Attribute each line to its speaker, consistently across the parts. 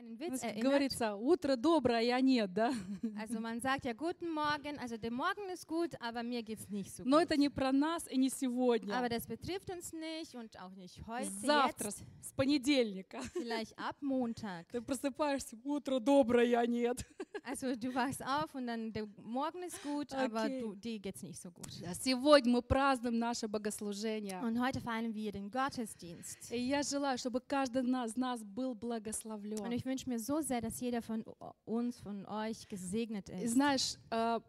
Speaker 1: einen
Speaker 2: Ну,
Speaker 1: Witz erinnert.
Speaker 2: Говорится, утро доброе, а я нет, да?
Speaker 1: Also man sagt ja guten Morgen, also der Morgen ist gut, aber mir geht's nicht so
Speaker 2: Но
Speaker 1: gut.
Speaker 2: это не про нас и не сегодня.
Speaker 1: Aber das betrifft uns nicht und auch nicht heute,
Speaker 2: Завтра,
Speaker 1: jetzt,
Speaker 2: с понедельника.
Speaker 1: vielleicht ab Montag.
Speaker 2: Ты просыпаешься, утро доброе, а нет.
Speaker 1: Also du wachst auf und dann der Morgen ist gut, aber
Speaker 2: Okay.
Speaker 1: du, dir geht's nicht so gut.
Speaker 2: А Сегодня мы празднуем наше богослужение.
Speaker 1: Und heute feiern wir den Gottesdienst.
Speaker 2: И я желаю, чтобы каждый из нас был
Speaker 1: Und
Speaker 2: благословлен.
Speaker 1: ich wünsche mir so sehr, dass jeder von u- uns, von euch gesegnet
Speaker 2: И
Speaker 1: ist.
Speaker 2: знаешь, э,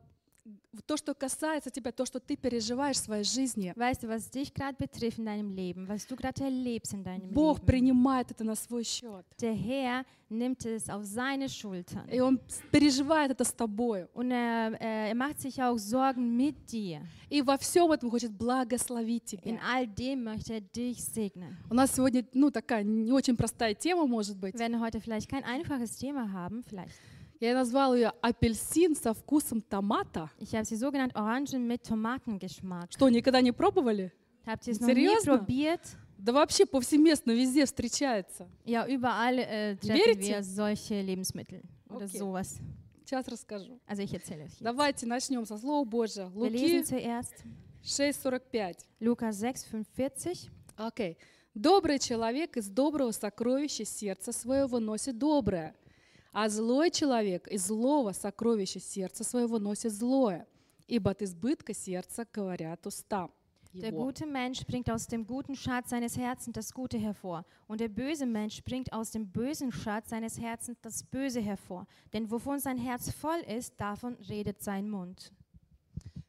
Speaker 2: то, что касается тебя, то, что ты переживаешь в своей жизни,
Speaker 1: Weißt was dich gerade betrifft in deinem Leben, was du gerade erlebst in deinem
Speaker 2: Бог
Speaker 1: Leben?
Speaker 2: принимает это на свой счет.
Speaker 1: Der Herr nimmt es auf seine Schultern.
Speaker 2: И Он переживает это с тобой.
Speaker 1: Und er, äh, er macht sich auch Sorgen mit dir.
Speaker 2: И во всем этом хочет благословить
Speaker 1: In
Speaker 2: тебя.
Speaker 1: all dem möchte er dich segnen.
Speaker 2: У нас сегодня, ну, такая не очень простая тема, может быть.
Speaker 1: Wir werden heute vielleicht kein einfaches Thema haben, vielleicht.
Speaker 2: Я назвала ее апельсин со вкусом томата.
Speaker 1: Ich habe sie so genannt Orangen mit Tomatengeschmack.
Speaker 2: Что, никогда не пробовали?
Speaker 1: Habt ihr es noch nie
Speaker 2: Серьезно?
Speaker 1: probiert?
Speaker 2: Да вообще повсеместно везде встречается.
Speaker 1: Ja, überall äh, treffen
Speaker 2: Верите?
Speaker 1: wir solche Lebensmittel oder
Speaker 2: Okay.
Speaker 1: sowas.
Speaker 2: Сейчас расскажу.
Speaker 1: Also ich erzähle euch jetzt.
Speaker 2: Давайте начнем со Слова Божьего.
Speaker 1: Wir lesen
Speaker 2: Луки
Speaker 1: zuerst
Speaker 2: 6.45.
Speaker 1: Lukas 6, 45.
Speaker 2: Окей. Добрый человек из доброго сокровища сердца своего носит доброе, а злой человек из злого сокровища сердца своего носит злое, ибо от избытка сердца говорят уста.
Speaker 1: Der
Speaker 2: его».
Speaker 1: gute Mensch bringt aus dem guten Schatz seines Herzens das Gute hervor. Und der böse Mensch bringt aus dem bösen Schatz seines Herzens das Böse hervor. Denn wovon sein Herz voll ist, davon redet sein Mund.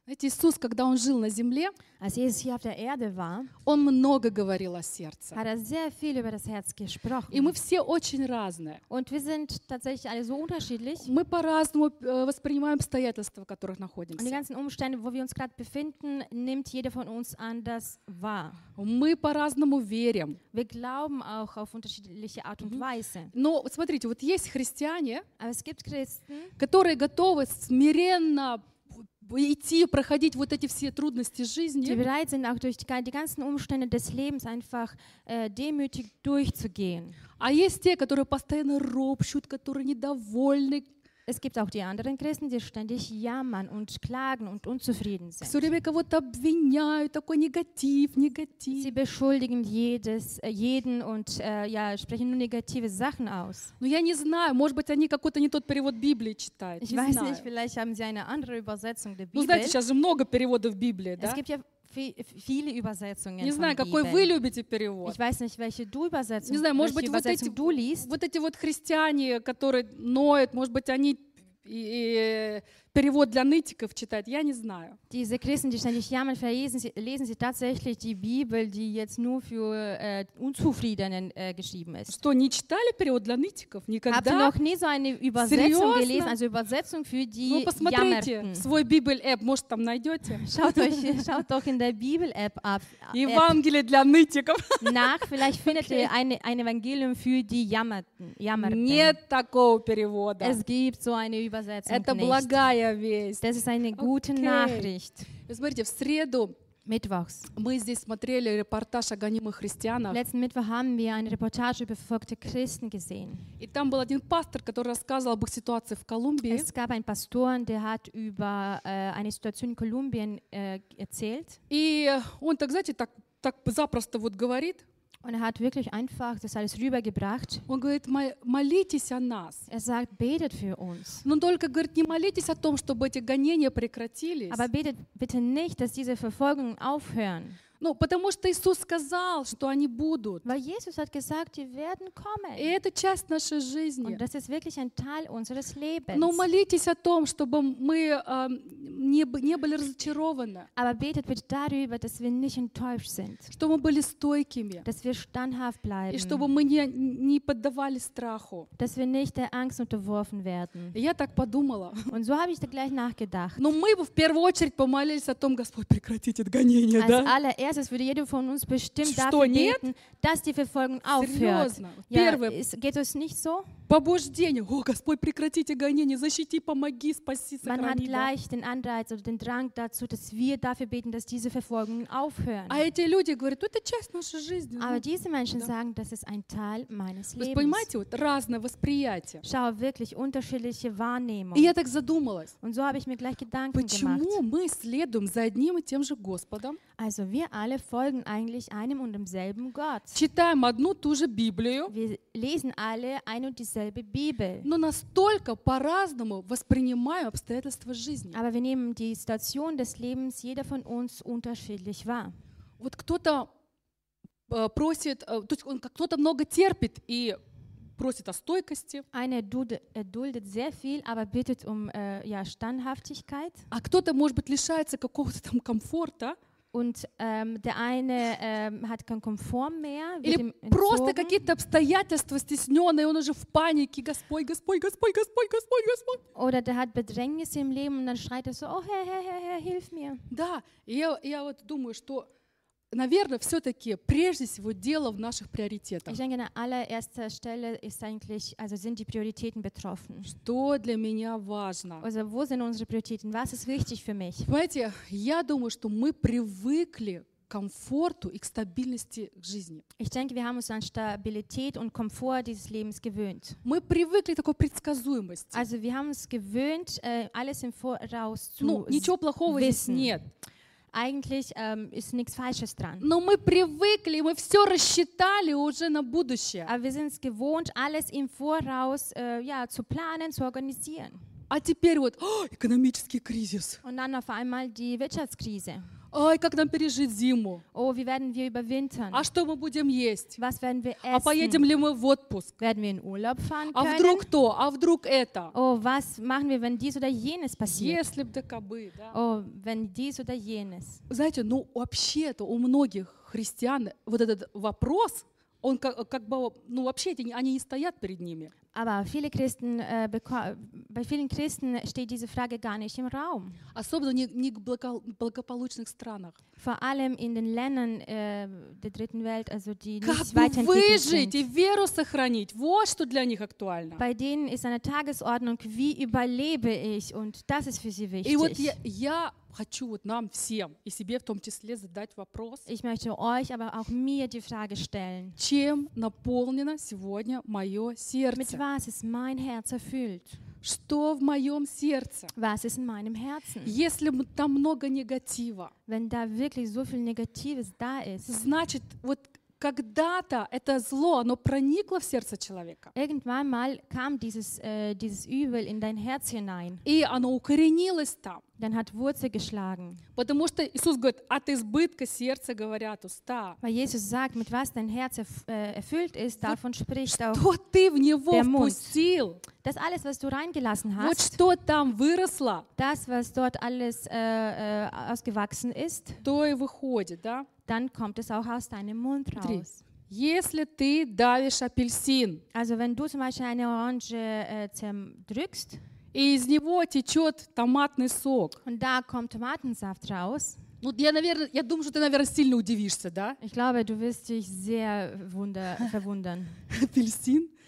Speaker 2: Знаете, Иисус, когда Он жил на земле,
Speaker 1: Als Jesus hier auf der Erde war,
Speaker 2: Он много говорил о сердце.
Speaker 1: hat er sehr viel über das Herz gesprochen.
Speaker 2: И мы все очень разные.
Speaker 1: Und wir sind tatsächlich alle so unterschiedlich.
Speaker 2: Мы по-разному э, воспринимаем обстоятельства, в которых
Speaker 1: Und die
Speaker 2: находимся.
Speaker 1: ganzen Umstände, wo wir uns gerade befinden, nimmt jeder von uns anders wahr.
Speaker 2: Мы по-разному верим.
Speaker 1: Wir glauben auch auf unterschiedliche Art und Weise.
Speaker 2: Но смотрите, вот есть христиане,
Speaker 1: Aber es gibt Christen,
Speaker 2: которые готовы смиренно идти, проходить вот эти все трудности
Speaker 1: die
Speaker 2: жизни.
Speaker 1: bereit sind, auch durch die, die ganzen Umstände des Lebens einfach äh, demütig durchzugehen.
Speaker 2: А есть те, которые постоянно ропщут, которые недовольны,
Speaker 1: Es gibt auch die anderen Christen, die ständig jammern und klagen und unzufrieden
Speaker 2: все
Speaker 1: sind.
Speaker 2: время кого-то обвиняют, такой негатив,
Speaker 1: Sie
Speaker 2: негатив.
Speaker 1: beschuldigen jedes, äh, jeden und äh, ja, sprechen nur negative Sachen aus.
Speaker 2: Но я не знаю, может быть, они какой-то не тот перевод Библии читают.
Speaker 1: Ich
Speaker 2: не
Speaker 1: weiß
Speaker 2: знаю.
Speaker 1: nicht, vielleicht haben sie eine andere Übersetzung der
Speaker 2: Ну,
Speaker 1: Bibel.
Speaker 2: знаете, сейчас же много переводов Библии,
Speaker 1: Es
Speaker 2: да?
Speaker 1: gibt ja vi- viele Übersetzungen
Speaker 2: Не знаю, какой вы любите перевод.
Speaker 1: Ich weiß nicht, welche du Übersetzung,
Speaker 2: Не знаю, может быть, вот эти,
Speaker 1: du liest.
Speaker 2: вот эти вот христиане, которые ноют, может быть, они и- и перевод для нытиков читают, я не знаю.
Speaker 1: Diese Christen, die ständig jammern, verlesen sie, lesen sie tatsächlich die Bibel, die jetzt nur für äh, Unzufriedenen äh, geschrieben ist.
Speaker 2: Что, не читали перевод для нытиков?
Speaker 1: Habt ihr
Speaker 2: Никогда?
Speaker 1: noch nie so eine Übersetzung
Speaker 2: Серьезно?
Speaker 1: gelesen, also Übersetzung für
Speaker 2: Ну,
Speaker 1: die
Speaker 2: посмотрите
Speaker 1: Jammerten?
Speaker 2: свой Библь-эп, может, там найдете.
Speaker 1: Schaut, euch, schaut doch in der Bibel-App ab,
Speaker 2: Евангелие для нытиков.
Speaker 1: nach, vielleicht findet ihr eine, ein Evangelium für die Jammerten. Jammerten.
Speaker 2: Нет такого перевода.
Speaker 1: Es gibt so eine Übersetzung
Speaker 2: Это
Speaker 1: nicht.
Speaker 2: благая.
Speaker 1: Das ist eine gute
Speaker 2: Okay.
Speaker 1: Nachricht.
Speaker 2: Смотрите, в среду
Speaker 1: Mittwochs.
Speaker 2: мы здесь смотрели репортаж о гонимых христианах.
Speaker 1: Letzten Mittwoch haben wir eine Reportage über verfolgte Christen gesehen.
Speaker 2: И там был один пастор, который рассказывал об их ситуации в Колумбии.
Speaker 1: Es gab einen Pastor, der hat über äh, eine Situation in Kolumbien äh, erzählt.
Speaker 2: И он так, знаете, так, так запросто вот говорит.
Speaker 1: Und er hat wirklich einfach das alles rübergebracht.
Speaker 2: Он говорит, «Мо- молитесь о нас.
Speaker 1: Er sagt, betet für uns.
Speaker 2: Но только, говорит, не молитесь о том, чтобы эти гонения прекратились.
Speaker 1: Aber betet bitte nicht, dass diese Verfolgungen aufhören.
Speaker 2: Ну, потому что Иисус сказал, что они будут.
Speaker 1: Weil Jesus hat gesagt, die werden
Speaker 2: И
Speaker 1: kommen.
Speaker 2: это часть нашей жизни.
Speaker 1: Und das ist wirklich ein Teil unseres Lebens.
Speaker 2: Но молитесь о том, чтобы мы а, не, не были разочарованы,
Speaker 1: Aber betet bitte darüber, dass wir nicht enttäuscht sind.
Speaker 2: чтобы мы были стойкими,
Speaker 1: Dass wir standhaft
Speaker 2: и чтобы
Speaker 1: bleiben.
Speaker 2: мы не, не поддавались страху.
Speaker 1: Dass wir nicht der Angst unterworfen werden.
Speaker 2: И я так подумала.
Speaker 1: Und so habe ich da gleich nachgedacht.
Speaker 2: Но мы в первую очередь помолились о том, Господь, прекратите это гонение,
Speaker 1: Als
Speaker 2: да?
Speaker 1: allererstes würde jeder von uns bestimmt
Speaker 2: Что,
Speaker 1: dafür
Speaker 2: нет?
Speaker 1: beten, dass die Verfolgung aufhört.
Speaker 2: Серьезно.
Speaker 1: Ja,
Speaker 2: Первое,
Speaker 1: ist, geht es nicht so?
Speaker 2: Побуждение. О, Господь, прекратите гонение, защити, помоги, спаси,
Speaker 1: Man hat
Speaker 2: сохрани. да.
Speaker 1: gleich den Anreiz oder den Drang dazu, dass wir dafür beten, dass diese Verfolgungen aufhören.
Speaker 2: А эти люди говорят, «Ну, это часть нашей жизни.
Speaker 1: Aber
Speaker 2: Ну,
Speaker 1: diese Menschen sagen, das ist ein Teil meines
Speaker 2: есть,
Speaker 1: Lebens.
Speaker 2: понимаете, вот разное восприятие.
Speaker 1: Schau, wirklich unterschiedliche Wahrnehmung.
Speaker 2: И я так задумалась,
Speaker 1: Und so habe ich mir gleich Gedanken gemacht.
Speaker 2: почему мы следуем за одним и тем же Господом,
Speaker 1: Also wir alle folgen eigentlich einem und demselben Gott.
Speaker 2: читаем одну ту же Библию,
Speaker 1: Wir lesen alle ein und dieselbe Bibel.
Speaker 2: но настолько по-разному воспринимаем обстоятельства жизни.
Speaker 1: Aber wir nehmen die Situation des Lebens jeder von uns unterschiedlich wahr.
Speaker 2: Вот кто-то э, просит, э, то есть кто-то много терпит и просит о стойкости,
Speaker 1: Einer er duldet sehr viel, aber bittet um äh, ja, Standhaftigkeit.
Speaker 2: а кто-то, может быть, лишается какого-то там комфорта
Speaker 1: Und ähm, der eine ähm, hat keinen Komfort mehr,
Speaker 2: или просто какие-то обстоятельства стесненные, он уже в панике, Господь, Господь, Господь, Господь, Господь, Господь.
Speaker 1: Oder der hat Bedrängnisse im Leben und dann schreit er so, oh Herr, Herr, Herr, Herr, hilf mir.
Speaker 2: Да, я, я вот думаю, что, наверное, все-таки прежде всего дело в наших приоритетах.
Speaker 1: Ich denke, an allererster Stelle ist eigentlich, also sind die Prioritäten betroffen.
Speaker 2: Что для меня важно?
Speaker 1: Also wo sind unsere Prioritäten? Was ist wichtig für mich?
Speaker 2: Понимаете, я думаю, что мы привыкли комфорту и к стабильности жизни.
Speaker 1: Ich denke, wir haben uns an Stabilität und Komfort dieses Lebens gewöhnt.
Speaker 2: Мы привыкли к такой предсказуемости.
Speaker 1: Also wir haben uns gewöhnt, äh, alles im Voraus zu
Speaker 2: Ну, ничего плохого здесь
Speaker 1: wissen.
Speaker 2: нет.
Speaker 1: Eigentlich ähm, ist nichts Falsches dran.
Speaker 2: Но мы привыкли, мы все рассчитали уже на будущее.
Speaker 1: Aber wir sind es gewohnt, alles im Voraus äh, ja, zu planen, zu organisieren.
Speaker 2: А теперь вот «О, экономический кризис.
Speaker 1: Und dann auf einmal die Wirtschaftskrise.
Speaker 2: Ай, как нам пережить зиму?
Speaker 1: Oh, wie werden wir überwintern?
Speaker 2: А что мы будем есть?
Speaker 1: Was werden wir
Speaker 2: А поедем
Speaker 1: essen?
Speaker 2: ли мы в отпуск?
Speaker 1: Werden wir in Urlaub fahren
Speaker 2: А
Speaker 1: können?
Speaker 2: вдруг то? А вдруг это?
Speaker 1: Oh, was machen wir, wenn dies oder jenes passiert?
Speaker 2: Если б да кабы, да.
Speaker 1: Oh, wenn dies oder jenes.
Speaker 2: Знаете, ну вообще-то у многих христиан вот этот вопрос, он как, как бы, ну вообще эти они не стоят перед ними.
Speaker 1: Aber viele Christen, äh, beko- bei vielen Christen steht diese Frage gar nicht im Raum.
Speaker 2: Особенно не, не в благо- благополучных странах.
Speaker 1: Vor allem in den Ländern äh, der dritten Welt, also die
Speaker 2: Как
Speaker 1: nicht
Speaker 2: бы
Speaker 1: weiterentwickelt
Speaker 2: выжить и
Speaker 1: sind.
Speaker 2: веру сохранить? Вот что для них актуально.
Speaker 1: Bei denen ist eine Tagesordnung, wie überlebe ich? Und das ist für sie
Speaker 2: И вот я,
Speaker 1: wichtig.
Speaker 2: я хочу вот нам всем, и себе в том числе, задать вопрос,
Speaker 1: Ich möchte euch, aber auch mir die Frage stellen.
Speaker 2: чем наполнено сегодня мое
Speaker 1: Mit
Speaker 2: сердце?
Speaker 1: was ist mein Herz erfüllt?
Speaker 2: Что в моем сердце?
Speaker 1: Was ist in meinem Herzen?
Speaker 2: Если м- там много негатива,
Speaker 1: Wenn da wirklich so viel Negatives da ist,
Speaker 2: значит, вот когда-то это зло, оно проникло в сердце человека.
Speaker 1: irgendwann mal kam dieses, äh, dieses Übel in dein Herz hinein.
Speaker 2: И оно укоренилось там.
Speaker 1: Dann hat Wurzel geschlagen.
Speaker 2: Потому что Иисус говорит, от избытка сердца говорят уста.
Speaker 1: Weil Jesus sagt, mit was dein Herz erf äh, erfüllt ist, davon spricht auch
Speaker 2: Что ты в него
Speaker 1: Der Mund.
Speaker 2: впустил?
Speaker 1: das alles, was du reingelassen
Speaker 2: Вот
Speaker 1: hast,
Speaker 2: что там выросло,
Speaker 1: das, was dort alles äh, äh, ausgewachsen ist,
Speaker 2: то и выходит, да?
Speaker 1: dann kommt es auch aus deinem Mund
Speaker 2: Смотри,
Speaker 1: raus.
Speaker 2: Если ты давишь апельсин,
Speaker 1: Also wenn du zum Beispiel eine Orange äh, zerdrückst
Speaker 2: и из него течет томатный сок,
Speaker 1: und da kommt Tomatensaft raus,
Speaker 2: ну, я, наверное, я думаю, что ты, наверное, сильно удивишься, да?
Speaker 1: ich glaube, du wirst dich sehr wunder verwundern.
Speaker 2: Апельсин,
Speaker 1: О.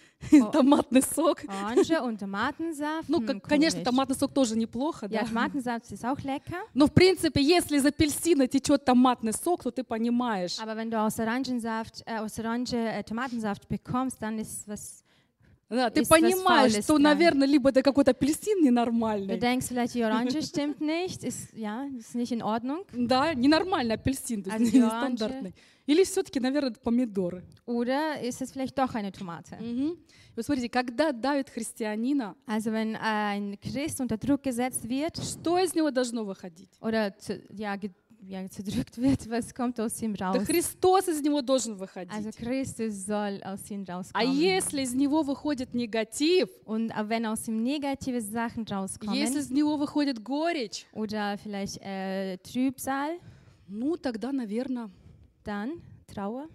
Speaker 2: Томатный сок.
Speaker 1: Orange und Tomatensaft.
Speaker 2: Ну,
Speaker 1: hm,
Speaker 2: как- конечно, томатный сок тоже неплохо,
Speaker 1: Ja,
Speaker 2: да?
Speaker 1: Tomatensaft ist auch lecker,
Speaker 2: Но, в принципе, если из апельсина течет томатный сок, то ты понимаешь,
Speaker 1: aber wenn du aus Orangensaft, äh, aus Orange äh, Tomatensaft bekommst, dann ist was.
Speaker 2: Да, ты понимаешь, что, наверное, либо это какой-то апельсин
Speaker 1: Du
Speaker 2: ненормальный,
Speaker 1: denkst vielleicht, die Orange stimmt nicht, ist ja, ist nicht in Ordnung.
Speaker 2: да, ненормальный апельсин, то есть нестандартный. Или все-таки, наверное, помидоры.
Speaker 1: Oder ist es vielleicht doch eine Tomate?
Speaker 2: И Вот смотрите, когда давит христианина,
Speaker 1: Also wenn ein Christ unter Druck gesetzt wird
Speaker 2: что из него должно выходить?
Speaker 1: oder ja, ja, zerdrückt wird, was kommt aus ihm
Speaker 2: Да? Христос из него должен
Speaker 1: Also
Speaker 2: выходить.
Speaker 1: Christus soll aus ihm
Speaker 2: А
Speaker 1: rauskommen.
Speaker 2: если из него выходит негатив,
Speaker 1: Und äh, wenn aus ihm negative Sachen
Speaker 2: если
Speaker 1: rauskommen
Speaker 2: из него выходит горечь,
Speaker 1: oder vielleicht äh, Trübsal,
Speaker 2: ну тогда, наверное,
Speaker 1: dann Trauer,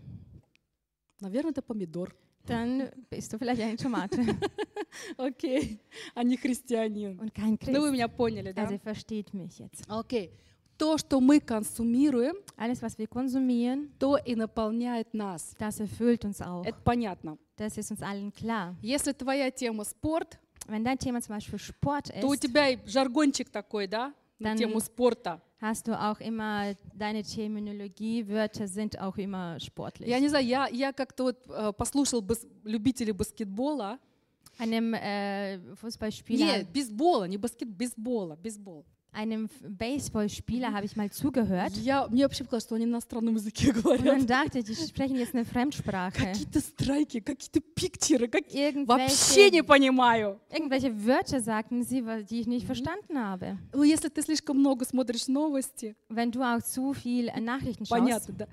Speaker 2: наверное, это помидор.
Speaker 1: dann bist du vielleicht eine Tomate
Speaker 2: Окей, а не христианин.
Speaker 1: und kein
Speaker 2: Ну вы
Speaker 1: Christ.
Speaker 2: меня поняли, да?
Speaker 1: Also versteht mich jetzt.
Speaker 2: Окей. То, что мы консумируем,
Speaker 1: Alles, was wir konsumieren,
Speaker 2: то и наполняет нас.
Speaker 1: das erfüllt uns auch.
Speaker 2: Это понятно.
Speaker 1: Das ist uns allen klar.
Speaker 2: Если твоя тема спорт,
Speaker 1: Wenn dein Thema zum Beispiel Sport
Speaker 2: то у
Speaker 1: ist,
Speaker 2: тебя и жаргончик такой, да, на тему спорта.
Speaker 1: hast du auch immer, deine Terminologie, Wörter sind auch immer sportlich.
Speaker 2: Я не знаю, я, я как-то вот э, послушал бас- любителей баскетбола.
Speaker 1: Einem äh, Fußballspieler,
Speaker 2: Нет, бейсбола, не баскет, бейсбола, бейсбол.
Speaker 1: Einem Baseballspieler habe ich mal zugehört.
Speaker 2: Я, мне вообще показалось, что они на иностранном языке
Speaker 1: Und
Speaker 2: говорят.
Speaker 1: dann dachte ich, die sprechen jetzt eine Fremdsprache.
Speaker 2: Какие-то страйки, какие-то пикчеры, как... Вообще не понимаю.
Speaker 1: irgendwelche Wörter sagten sie, die ich nicht verstanden habe.
Speaker 2: Ну, если ты слишком много смотришь новости,
Speaker 1: Wenn du auch zu viel äh, Nachrichten schaust,
Speaker 2: понятно, да.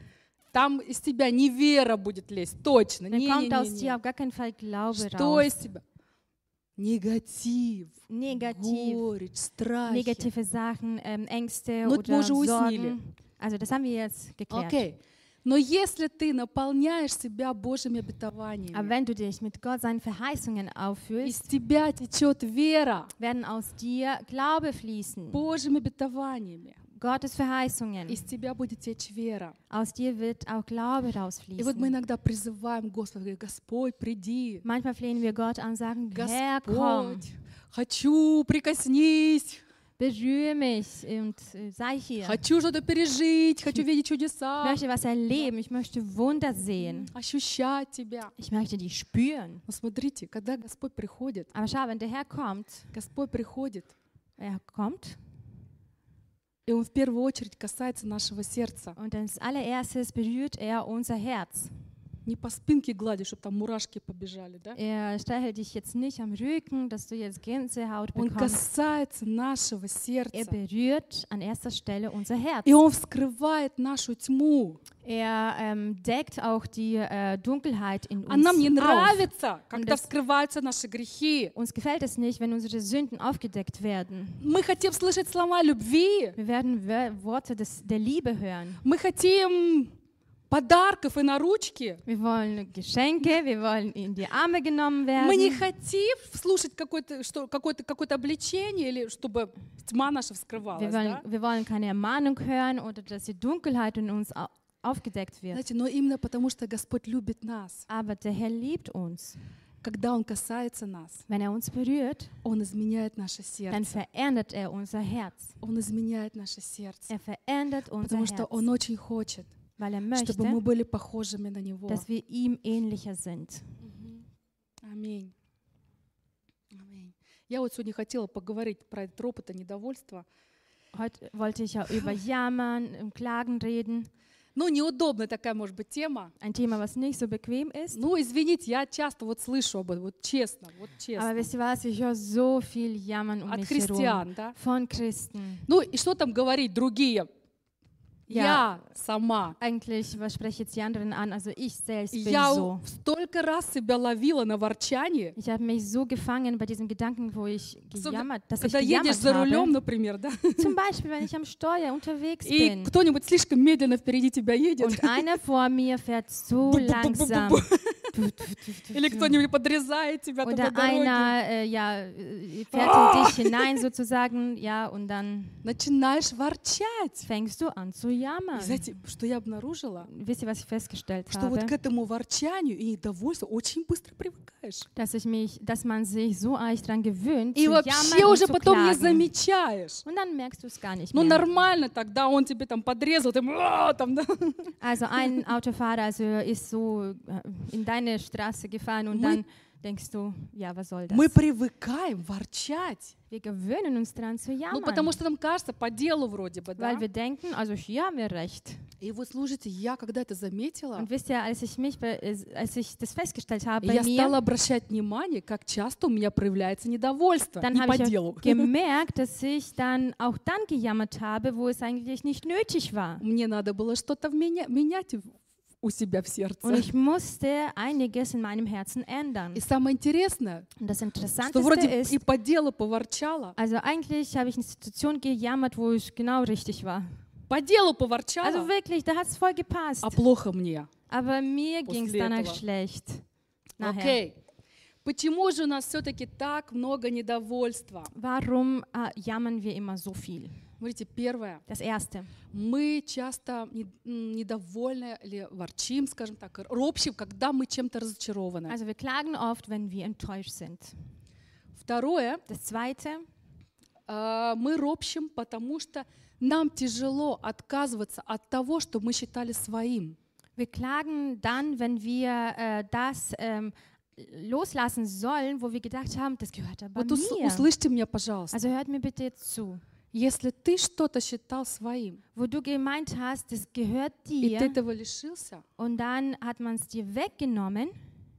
Speaker 2: Там из тебя не вера будет лезть, точно.
Speaker 1: gar keinen Fall Glaube
Speaker 2: Что из тебя? Негатив,
Speaker 1: Negativ,
Speaker 2: горечь, страхи.
Speaker 1: negative Sachen, ähm, Ängste
Speaker 2: Ну, это мы
Speaker 1: oder
Speaker 2: уже уяснили.
Speaker 1: Sorgen. Also das haben wir jetzt geklärt.
Speaker 2: Окей. Но если ты наполняешь себя Божьими обетованиями,
Speaker 1: Aber wenn du dich mit Gott seinen Verheißungen
Speaker 2: из
Speaker 1: auffüllst,
Speaker 2: тебя tечет вера
Speaker 1: werden aus dir Glaube fließen.
Speaker 2: Божьими обетованиями,
Speaker 1: Gottes Verheißungen.
Speaker 2: из тебя будет течь вера.
Speaker 1: Aus dir wird auch Glaube
Speaker 2: И вот мы
Speaker 1: rausfließen.
Speaker 2: иногда призываем Господа, говорим, Господь, приди,
Speaker 1: Manchmal flehen wir Gott an und sagen, Herr, komm,
Speaker 2: Господь, хочу, прикоснись,
Speaker 1: berühre mich und äh, sei hier.
Speaker 2: хочу что-то пережить, хочу видеть
Speaker 1: Ich
Speaker 2: чудеса,
Speaker 1: möchte was erleben, ich möchte Wunder sehen.
Speaker 2: ощущать Тебя.
Speaker 1: Ich möchte die spüren.
Speaker 2: Но смотрите, когда Господь приходит,
Speaker 1: Aber schau, wenn der Herr kommt,
Speaker 2: Господь приходит,
Speaker 1: er kommt
Speaker 2: И Он в первую очередь касается нашего сердца.
Speaker 1: und als allererstes berührt er unser Herz.
Speaker 2: Не по спинке гладишь, чтобы там мурашки побежали, да?
Speaker 1: Er streichelt dich jetzt nicht am Rücken, dass du jetzt Gänsehaut
Speaker 2: Он
Speaker 1: bekommst.
Speaker 2: касается нашего
Speaker 1: Er
Speaker 2: сердца.
Speaker 1: berührt an erster Stelle unser Herz.
Speaker 2: И Он вскрывает нашу тьму.
Speaker 1: Er ähm, deckt auch die äh, Dunkelheit in
Speaker 2: А
Speaker 1: uns
Speaker 2: нам не
Speaker 1: auf.
Speaker 2: нравится, когда
Speaker 1: das-
Speaker 2: вскрываются наши грехи.
Speaker 1: Uns gefällt es nicht, wenn unsere Sünden aufgedeckt werden.
Speaker 2: Мы хотим слышать слова любви.
Speaker 1: Wir werden Wör- Worte des, der Liebe hören.
Speaker 2: Мы хотим подарков и на ручки.
Speaker 1: Wir wollen Geschenke, wir wollen in die Arme genommen
Speaker 2: Мы не
Speaker 1: werden.
Speaker 2: хотим слушать какое-то что, какое-то, какое-то обличение, или чтобы тьма наша
Speaker 1: Wir
Speaker 2: вскрывалась.
Speaker 1: wollen,
Speaker 2: да?
Speaker 1: wir wollen keine Ermahnung hören oder dass die Dunkelheit in uns au- aufgedeckt wird.
Speaker 2: Знаете, но именно потому, что Господь любит нас.
Speaker 1: Aber der Herr liebt uns.
Speaker 2: Когда Он касается нас,
Speaker 1: Wenn er uns berührt,
Speaker 2: Он изменяет наше
Speaker 1: dann
Speaker 2: сердце.
Speaker 1: verändert er unser Herz.
Speaker 2: Он изменяет наше сердце.
Speaker 1: Er verändert unser
Speaker 2: Потому что
Speaker 1: Herz,
Speaker 2: Он очень хочет,
Speaker 1: weil er
Speaker 2: чтобы мы
Speaker 1: möchte,
Speaker 2: были похожими на Него.
Speaker 1: dass wir ihm ähnlicher sind.
Speaker 2: Аминь. Аминь. Я вот сегодня хотела поговорить про этот ропот и недовольство.
Speaker 1: Heute wollte ich ja über Jammern und Klagen reden.
Speaker 2: Ну, неудобная такая, может быть, тема.
Speaker 1: Ein Thema, was nicht so bequem ist.
Speaker 2: Ну, извините, я часто вот слышу об этом, вот честно, вот
Speaker 1: Aber
Speaker 2: честно.
Speaker 1: wisst ihr was? Ich höre so viel Jammern um
Speaker 2: От
Speaker 1: mich herum.
Speaker 2: христиан, да?
Speaker 1: Von Christen.
Speaker 2: Ну, и что там говорить, другие?
Speaker 1: Ja.
Speaker 2: Я сама.
Speaker 1: Eigentlich, was spreche ich jetzt die anderen an? Also ich selbst bin
Speaker 2: Я
Speaker 1: so.
Speaker 2: столько раз себя ловила на ворчании.
Speaker 1: Ich habe mich so gefangen bei diesem Gedanken, wo ich
Speaker 2: Особенно,
Speaker 1: gejammert, dass ich
Speaker 2: Когда едешь
Speaker 1: gejammert
Speaker 2: за рулем,
Speaker 1: habe.
Speaker 2: например, да?
Speaker 1: Zum Beispiel, wenn ich am Steuer unterwegs
Speaker 2: И
Speaker 1: bin
Speaker 2: кто-нибудь слишком медленно впереди тебя едет.
Speaker 1: und einer vor mir fährt so
Speaker 2: Бу-бу-бу-бу-бу.
Speaker 1: langsam.
Speaker 2: Или кто-нибудь подрезает тебя там на
Speaker 1: Oder
Speaker 2: дороге.
Speaker 1: einer äh, ja, äh, fährt in dich hinein sozusagen, ja, und dann
Speaker 2: Начинаешь ворчать.
Speaker 1: fängst du an zu
Speaker 2: И
Speaker 1: jammern.
Speaker 2: знаете, что я обнаружила?
Speaker 1: Wisst ihr, was ich festgestellt
Speaker 2: Что вот
Speaker 1: habe?
Speaker 2: к этому ворчанию и недовольству очень быстро привыкаешь.
Speaker 1: Dass, ich mich, dass man sich so eigentlich dran gewöhnt,
Speaker 2: И вообще уже потом не замечаешь.
Speaker 1: Und dann merkst du es gar nicht
Speaker 2: Ну
Speaker 1: mehr.
Speaker 2: нормально тогда, он тебе там подрезал, ты «А, там, да.
Speaker 1: Also ein Autofahrer also ist so äh, in deine Straße gefahren und
Speaker 2: Мы-
Speaker 1: dann denkst du, ja, was soll das?
Speaker 2: Мы привыкаем ворчать.
Speaker 1: Wir gewöhnen uns daran zu
Speaker 2: Ну
Speaker 1: jammern,
Speaker 2: потому что нам кажется, по делу вроде бы, да?
Speaker 1: weil wir denken, also hier haben wir recht.
Speaker 2: И вот слушайте, я когда это заметила,
Speaker 1: Und wisst ihr, als ich mich, be- äh, als ich das festgestellt habe bei
Speaker 2: я стала
Speaker 1: mir,
Speaker 2: обращать внимание, как часто у меня проявляется недовольство.
Speaker 1: dann
Speaker 2: не
Speaker 1: habe
Speaker 2: по
Speaker 1: ich ja
Speaker 2: делу.
Speaker 1: gemerkt, dass ich dann auch dann gejammert habe, wo es eigentlich nicht nötig war.
Speaker 2: Мне надо было что-то в меня, менять в- у себя в сердце.
Speaker 1: Und ich musste einiges in meinem Herzen ändern.
Speaker 2: И самое интересное,
Speaker 1: Und das
Speaker 2: что
Speaker 1: Interessanteste
Speaker 2: вроде
Speaker 1: ist,
Speaker 2: и по делу поворчала,
Speaker 1: also eigentlich habe ich eine Situation gejammert, wo ich genau richtig war.
Speaker 2: по делу
Speaker 1: Also
Speaker 2: поворчала,
Speaker 1: wirklich, da hat es voll gepasst.
Speaker 2: а плохо мне.
Speaker 1: Aber mir
Speaker 2: После
Speaker 1: ging es danach
Speaker 2: этого.
Speaker 1: schlecht. Nachher.
Speaker 2: Окей. Почему же у нас все-таки так много недовольства?
Speaker 1: Warum äh, jammern wir immer so viel?
Speaker 2: Смотрите, первое.
Speaker 1: Das erste.
Speaker 2: Мы часто недовольны или ворчим, скажем так, ропщим, когда мы чем-то разочарованы.
Speaker 1: Also wir klagen oft, wenn wir enttäuscht sind.
Speaker 2: Второе,
Speaker 1: Das zweite,
Speaker 2: а, мы ропщим, потому что нам тяжело отказываться от того, что мы считали своим.
Speaker 1: wir klagen dann, wenn wir äh, das ähm, loslassen sollen, wo wir gedacht haben, das gehört aber
Speaker 2: Вот
Speaker 1: mir.
Speaker 2: услышьте меня, пожалуйста.
Speaker 1: Also hört mir bitte jetzt zu.
Speaker 2: Если ты что-то считал своим,
Speaker 1: Wo du gemeint hast, das gehört
Speaker 2: и ты
Speaker 1: dir
Speaker 2: этого лишился,
Speaker 1: und dann hat man es dir weggenommen,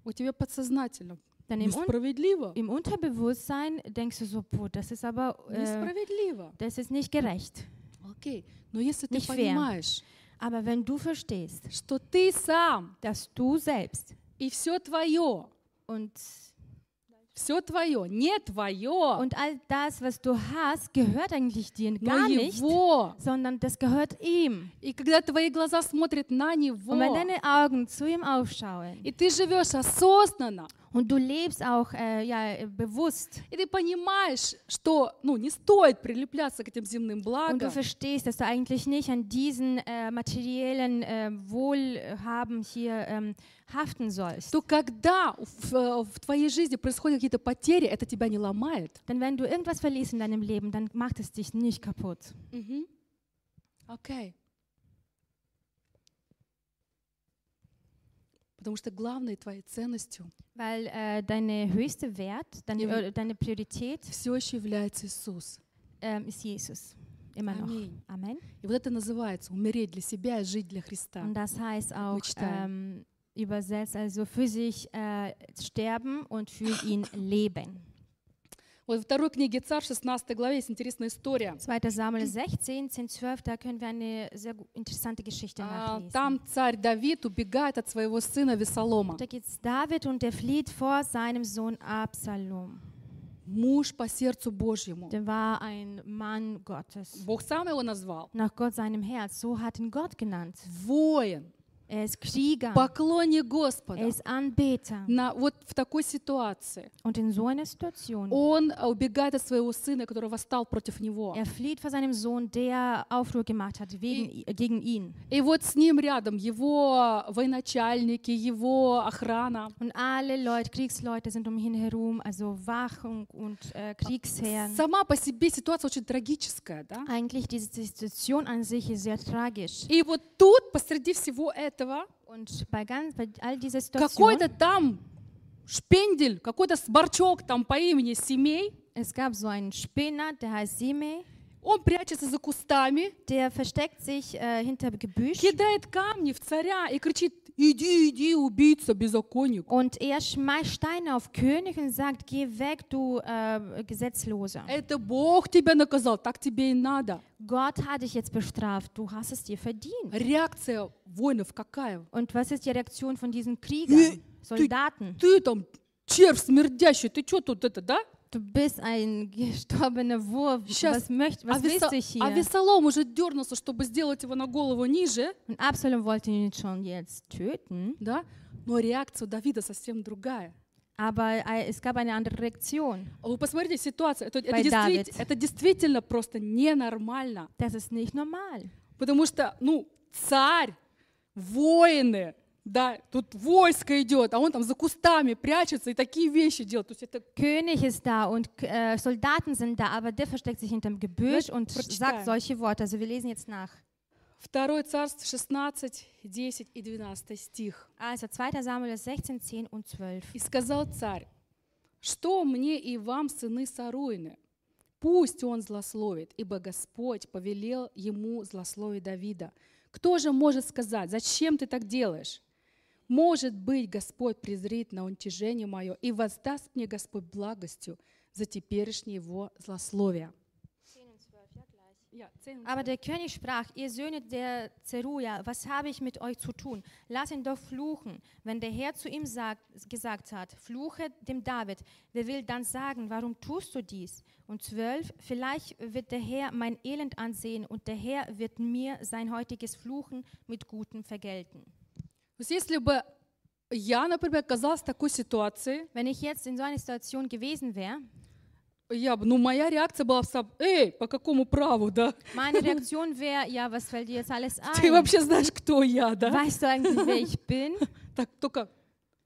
Speaker 2: у тебя подсознательно
Speaker 1: dann im, Un
Speaker 2: несправедливо.
Speaker 1: im Unterbewusstsein denkst du so, boah, das ist aber, äh,
Speaker 2: Несправедливо.
Speaker 1: das ist nicht gerecht.
Speaker 2: Окей. Но если ты
Speaker 1: Nicht fair.
Speaker 2: понимаешь,
Speaker 1: Aber wenn du verstehst,
Speaker 2: что ты сам
Speaker 1: dass du selbst
Speaker 2: и все твое,
Speaker 1: und,
Speaker 2: все твое, не твое,
Speaker 1: und all das, was du hast, gehört eigentlich dir
Speaker 2: но
Speaker 1: gar nicht,
Speaker 2: его.
Speaker 1: sondern das gehört ihm.
Speaker 2: И когда твои глаза смотрят на него,
Speaker 1: Und wenn deine Augen zu ihm aufschauen
Speaker 2: и ты живешь осознанно,
Speaker 1: und du lebst auch äh, ja, äh, bewusst
Speaker 2: и ты понимаешь, что ну, не стоит прилепляться к этим земным
Speaker 1: und du
Speaker 2: благам,
Speaker 1: verstehst, dass du eigentlich nicht an diesen äh, materiellen äh, Wohlhaben hier ähm, haften sollst.
Speaker 2: то когда в, э, в твоей жизни происходят какие-то потери, это тебя не ломает.
Speaker 1: Denn wenn du irgendwas verlierst in deinem Leben, dann macht es dich nicht kaputt.
Speaker 2: Мгм. Окей. Потому что главной твоей ценностью
Speaker 1: Weil äh, deine höchste Wert, deine,
Speaker 2: Ja.
Speaker 1: äh, deine Priorität
Speaker 2: все еще является Иисус.
Speaker 1: ähm, ist Jesus. Immer noch.
Speaker 2: Аминь.
Speaker 1: Amen.
Speaker 2: И вот это называется умереть для себя и жить для Христа.
Speaker 1: Und das heißt auch
Speaker 2: Mechtaien.
Speaker 1: ähm, übersetzt, also für sich äh, sterben und für ihn leben.
Speaker 2: Вот во второй книге Царь, 16 главе, есть интересная история.
Speaker 1: 2. Samuel 16, 10, 12, da können wir eine sehr gu- interessante Geschichte
Speaker 2: А,
Speaker 1: nachlesen.
Speaker 2: Там царь Давид убегает от своего сына Весолома.
Speaker 1: Da geht es David und der flieht vor seinem Sohn Absalom.
Speaker 2: Муж по сердцу Божьему.
Speaker 1: Der war ein Mann Gottes.
Speaker 2: Бог сам его назвал.
Speaker 1: Nach Gott seinem Herz. So hat ihn Gott genannt.
Speaker 2: Воин,
Speaker 1: Er ist Krieger.
Speaker 2: поклонник
Speaker 1: Er
Speaker 2: Господа.
Speaker 1: ist Anbeter.
Speaker 2: На, вот в такой ситуации
Speaker 1: Und in so einer Situation,
Speaker 2: он а, убегает от своего сына, который восстал против него.
Speaker 1: er flieht vor seinem Sohn, der Aufruhr gemacht hat wegen, i- gegen ihn.
Speaker 2: И вот с ним рядом его военачальники, его охрана.
Speaker 1: Und alle Leute, Kriegsleute sind um ihn herum, also Wachung und äh, Kriegsherren.
Speaker 2: Сама по себе ситуация очень трагическая, да?
Speaker 1: Eigentlich diese Situation an sich ist sehr tragisch.
Speaker 2: И вот тут, посреди всего этого,
Speaker 1: Situation,
Speaker 2: какой-то там шпендель, какой-то сборчок там по имени Семей,
Speaker 1: es gab so einen Spinner, der heißt Simei,
Speaker 2: он прячется за кустами,
Speaker 1: der versteckt sich äh, hinter Gebüsch
Speaker 2: кидает камни в царя и кричит, иди, иди, убийца, беззаконник.
Speaker 1: und er schmeißt Steine auf König und sagt, geh weg, du äh, Gesetzloser.
Speaker 2: Это Бог тебя наказал, так тебе и надо.
Speaker 1: Gott hat dich jetzt bestraft, du hast es dir verdient.
Speaker 2: Реакция воинов какая?
Speaker 1: Und was ist die Reaktion von diesen Kriegern, Soldaten?
Speaker 2: Ты там червь смердящий, ты что тут это, да?
Speaker 1: Du bist ein gestorbener Wurf.
Speaker 2: Сейчас.
Speaker 1: Was, möcht, was
Speaker 2: а,
Speaker 1: willst du hier?
Speaker 2: а Весолом уже дернулся, чтобы сделать его на голову ниже,
Speaker 1: Und Absalom wollte ihn schon jetzt töten,
Speaker 2: да? Но реакция Давида совсем другая.
Speaker 1: aber es gab eine andere Reaktion.
Speaker 2: А Вы посмотрите ситуацию. Это, это
Speaker 1: David.
Speaker 2: это действительно просто ненормально.
Speaker 1: Das ist nicht normal.
Speaker 2: Потому что, ну, царь, воины, да, тут войско идет, а он там за кустами прячется и такие вещи делает. То есть это
Speaker 1: König ist da und äh, Soldaten sind da, aber der versteckt sich hinterm Gebüsch und sagt solche Worte. Also wir lesen jetzt nach.
Speaker 2: 2 Царств 16, 10 и 12 стих.
Speaker 1: Also 2. Samuel 16, 10 und 12.
Speaker 2: «И сказал царь, что мне и вам, сыны Саруины? Пусть он злословит, ибо Господь повелел ему злословить Давида. Кто же может сказать, зачем ты так делаешь? Может быть, Господь презрит на уничижение мое и воздаст мне Господь благостью за теперешнее его злословие». Ja, 10 und
Speaker 1: Aber der König sprach, ihr Söhne der Zeruja, was habe ich mit euch zu tun? Lass ihn doch fluchen. Wenn der Herr zu ihm sagt, gesagt hat, fluche dem David, wer will dann sagen, warum tust du dies? Und zwölf, vielleicht wird der Herr mein Elend ansehen und der Herr wird mir sein heutiges Fluchen mit Gutem vergelten.
Speaker 2: Есть если бы я, например, оказалась в такой ситуации,
Speaker 1: Wenn ich jetzt in so einer Situation gewesen wäre,
Speaker 2: я бы, ну, моя реакция была, сам, эй, по какому праву, да?
Speaker 1: Meine Reaktion wäre, ja, was fällt dir jetzt alles
Speaker 2: Ты
Speaker 1: ein?
Speaker 2: вообще знаешь, кто я, да?
Speaker 1: Weißt du eigentlich, wer ich bin?
Speaker 2: Так только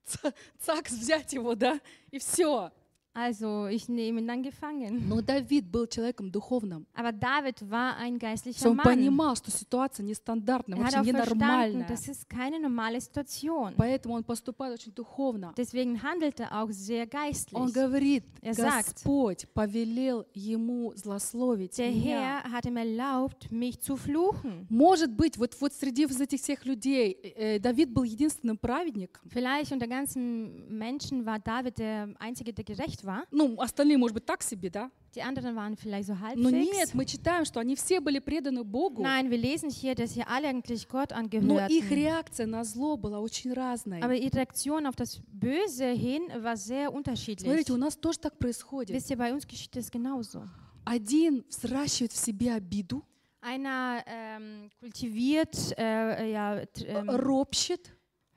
Speaker 2: ца- цак взять его, да, и все.
Speaker 1: Also, ich nehme ihn dann gefangen.
Speaker 2: Но Давид был человеком духовным.
Speaker 1: Aber David war ein
Speaker 2: То есть
Speaker 1: geistlicher
Speaker 2: Он
Speaker 1: Mann.
Speaker 2: понимал, что ситуация нестандартная,
Speaker 1: Er hat
Speaker 2: вообще
Speaker 1: auch verstanden,
Speaker 2: ненормальная.
Speaker 1: das ist keine normale Situation.
Speaker 2: Поэтому он поступает очень духовно.
Speaker 1: Deswegen handelt er auch sehr
Speaker 2: Он
Speaker 1: geistlich.
Speaker 2: говорит,
Speaker 1: Er sagt,
Speaker 2: Господь повелел ему злословить
Speaker 1: Der
Speaker 2: меня.
Speaker 1: Herr hat ihm erlaubt, mich zu fluchen.
Speaker 2: Может быть, вот, вот среди из этих всех людей э, э, Давид был единственным праведником.
Speaker 1: Vielleicht unter ganzen Menschen war David der Einzige, der gerecht war.
Speaker 2: Ну, остальные, может быть, так себе, да?
Speaker 1: Die anderen waren vielleicht so
Speaker 2: Но нет,
Speaker 1: halbwegs.
Speaker 2: мы читаем, что они все были преданы Богу.
Speaker 1: Nein, wir lesen hier, dass sie alle eigentlich Gott
Speaker 2: Но их
Speaker 1: angehörten.
Speaker 2: реакция на зло была очень разной.
Speaker 1: Aber ihre Reaktion auf das Böse hin war sehr unterschiedlich.
Speaker 2: Смотрите, у нас тоже так происходит.
Speaker 1: Wisst ihr, bei uns geschieht das genauso.
Speaker 2: Один взращивает в себе обиду,
Speaker 1: Einer ähm, kultiviert äh, ja, ähm,
Speaker 2: ропщет.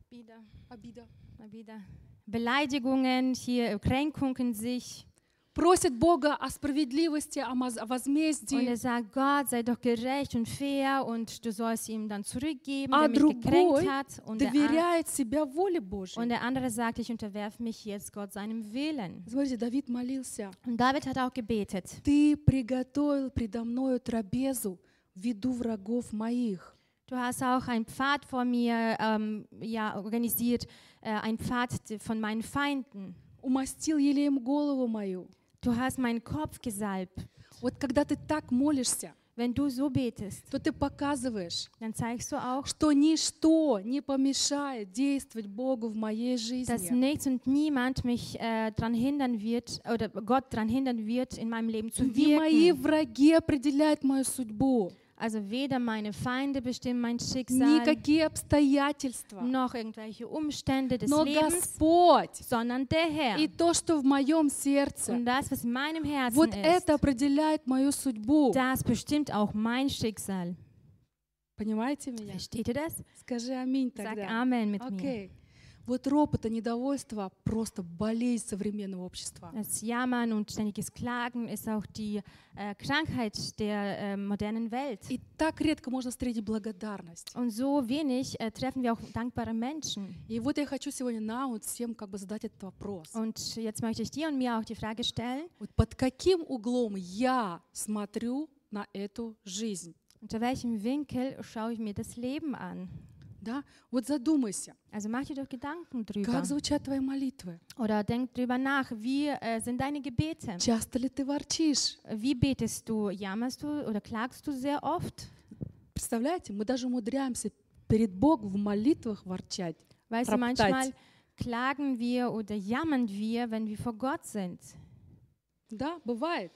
Speaker 1: wieder,
Speaker 2: Обида.
Speaker 1: wieder Beleidigungen, hier Kränkungen sich.
Speaker 2: Просит Бога о справедливости, о маз- о
Speaker 1: Und
Speaker 2: возмездии.
Speaker 1: er sagt, Gott, sei doch gerecht und fair und du sollst ihm dann zurückgeben,
Speaker 2: А
Speaker 1: der mich
Speaker 2: другой
Speaker 1: gekränkt hat. Und der, an-
Speaker 2: доверяет себя воле Божьей.
Speaker 1: und der andere sagt, ich unterwerfe mich jetzt Gott seinem Willen.
Speaker 2: Смотрите, Давид молился.
Speaker 1: Und David hat auch gebetet.
Speaker 2: Ты приготовил предо мною трапезу в виду врагов моих.
Speaker 1: Du hast auch einen Pfad vor mir ähm, ja, organisiert, äh, ein Pfad von meinen Feinden.
Speaker 2: Умастил елеем голову мою.
Speaker 1: Du hast meinen Kopf gesalbt.
Speaker 2: Вот когда ты так молишься,
Speaker 1: Wenn du so betest,
Speaker 2: то ты показываешь,
Speaker 1: dann zeigst du auch,
Speaker 2: что ничто не помешает действовать Богу в моей
Speaker 1: dass
Speaker 2: жизни.
Speaker 1: nichts und niemand mich äh, daran hindern wird, oder Gott daran hindern wird, in meinem Leben zu
Speaker 2: Не мои
Speaker 1: wirken.
Speaker 2: враги определяют мою судьбу,
Speaker 1: Also weder meine Feinde bestimmen mein Schicksal,
Speaker 2: никакие обстоятельства,
Speaker 1: noch irgendwelche Umstände des
Speaker 2: но
Speaker 1: Lebens,
Speaker 2: Господь
Speaker 1: sondern der Herr.
Speaker 2: и то, что в моем сердце,
Speaker 1: Und das, was in meinem Herzen
Speaker 2: вот
Speaker 1: ist,
Speaker 2: это определяет мою судьбу.
Speaker 1: das bestimmt auch mein Schicksal.
Speaker 2: Понимаете меня?
Speaker 1: Versteht ihr das?
Speaker 2: Скажи аминь
Speaker 1: Sag
Speaker 2: тогда.
Speaker 1: Amen mit mir.
Speaker 2: Вот ропот и недовольство просто болезнь современного общества.
Speaker 1: Das Jammern und ständiges Klagen ist auch die äh, Krankheit der äh, modernen Welt.
Speaker 2: И так редко можно встретить благодарность.
Speaker 1: Und so wenig äh, treffen wir auch dankbare Menschen.
Speaker 2: И вот я хочу сегодня нам вот всем как бы задать этот вопрос.
Speaker 1: Und jetzt möchte ich dir und mir auch die Frage stellen,
Speaker 2: Вот под каким углом я смотрю на эту жизнь?
Speaker 1: unter welchem Winkel schaue ich mir das Leben an?
Speaker 2: Да? Вот задумайся,
Speaker 1: Also mach dir doch Gedanken drüber.
Speaker 2: как звучат твои молитвы?
Speaker 1: Oder denk drüber nach, wie äh, sind deine Gebete?
Speaker 2: Часто ли ты ворчишь?
Speaker 1: Wie betest du? Jammerst du oder klagst du sehr oft?
Speaker 2: Представляете, мы даже умудряемся перед Богом в молитвах ворчать.
Speaker 1: Weißt du,
Speaker 2: Roптать.
Speaker 1: manchmal klagen wir oder jammern wir, wenn wir vor Gott sind.
Speaker 2: Да, бывает.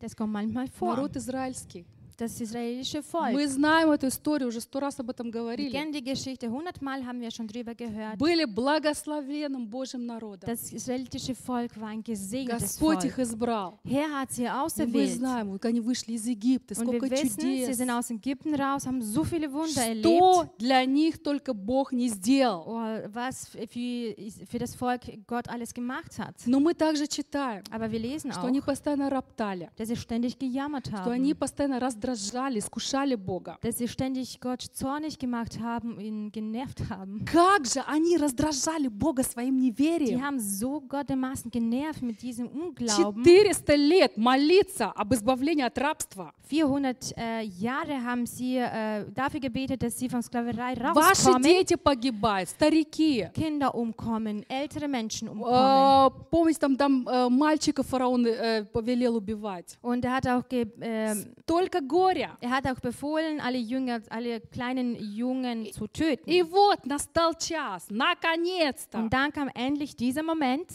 Speaker 1: Das kommt manchmal vor.
Speaker 2: Народ израильский.
Speaker 1: Das israelische Volk.
Speaker 2: Мы знаем эту историю, уже сто раз об этом
Speaker 1: Wir
Speaker 2: говорили.
Speaker 1: kennen die Geschichte, hundertmal haben wir schon drüber gehört.
Speaker 2: Были благословенным Божьим народом.
Speaker 1: Das israelische Volk war ein gesegnetes
Speaker 2: Господь их избрал.
Speaker 1: Herr hat sie
Speaker 2: И мы
Speaker 1: auserwählt.
Speaker 2: знаем, вот они вышли из Египта,
Speaker 1: Und wir
Speaker 2: сколько
Speaker 1: wissen, sie
Speaker 2: чудес.
Speaker 1: sind aus Ägypten raus, haben so viele Wunder erlebt.
Speaker 2: Что для них только Бог не сделал.
Speaker 1: Oh, was für, für das Volk Gott alles gemacht hat.
Speaker 2: Но мы также читаем,
Speaker 1: Aber wir lesen
Speaker 2: что
Speaker 1: auch,
Speaker 2: они постоянно роптали,
Speaker 1: dass sie ständig gejammert
Speaker 2: что они
Speaker 1: haben.
Speaker 2: постоянно раздражали, искушали Бога.
Speaker 1: Dass sie ständig Gott zornig gemacht haben, ihn genervt haben.
Speaker 2: Как же они раздражали Бога своим
Speaker 1: Die
Speaker 2: неверием?
Speaker 1: haben so Gott dermaßen genervt mit diesem Unglauben.
Speaker 2: 400 лет молиться об избавлении от рабства.
Speaker 1: 400 äh, Jahre haben sie äh, dafür gebetet, dass sie von Sklaverei
Speaker 2: Ваши дети погибают, старики.
Speaker 1: Kinder umkommen, ältere Menschen umkommen.
Speaker 2: А, Помните, там, там э, мальчика фараон э, повелел убивать.
Speaker 1: Und er hat auch ge, ähm,
Speaker 2: Только горя.
Speaker 1: er hat auch befohlen, alle Jünger, alle kleinen Jungen zu töten.
Speaker 2: И вот настал час, наконец-то,
Speaker 1: Und dann kam endlich dieser Moment.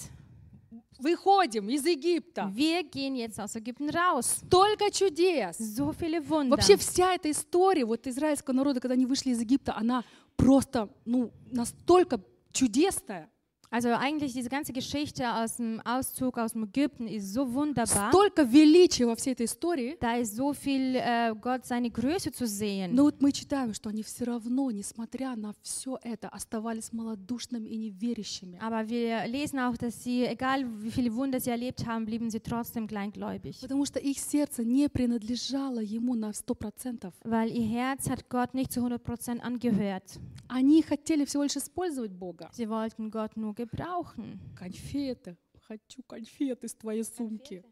Speaker 2: выходим из Египта.
Speaker 1: Wir gehen jetzt aus Ägypten raus.
Speaker 2: Столько чудес.
Speaker 1: So viele Wunder.
Speaker 2: Вообще вся эта история вот израильского народа, когда они вышли из Египта, она просто, ну, настолько чудесная.
Speaker 1: Also eigentlich diese ganze Geschichte aus dem Auszug aus dem Ägypten ist so wunderbar.
Speaker 2: Столько величия во всей этой истории.
Speaker 1: Da ist so viel äh, Gott seine Größe zu sehen.
Speaker 2: Но вот мы читаем, что они все равно, несмотря на все это, оставались малодушными и неверящими.
Speaker 1: Aber wir lesen auch, dass sie, egal wie viele Wunder sie erlebt haben, blieben sie trotzdem kleingläubig.
Speaker 2: Потому что их сердце не принадлежало ему на сто процентов.
Speaker 1: Weil ihr Herz hat Gott nicht zu 100% angehört.
Speaker 2: Они хотели всего лишь использовать Бога.
Speaker 1: Sie wollten Gott nur gebrauchen.
Speaker 2: Конфеты. Хочу конфеты из твоей сумки.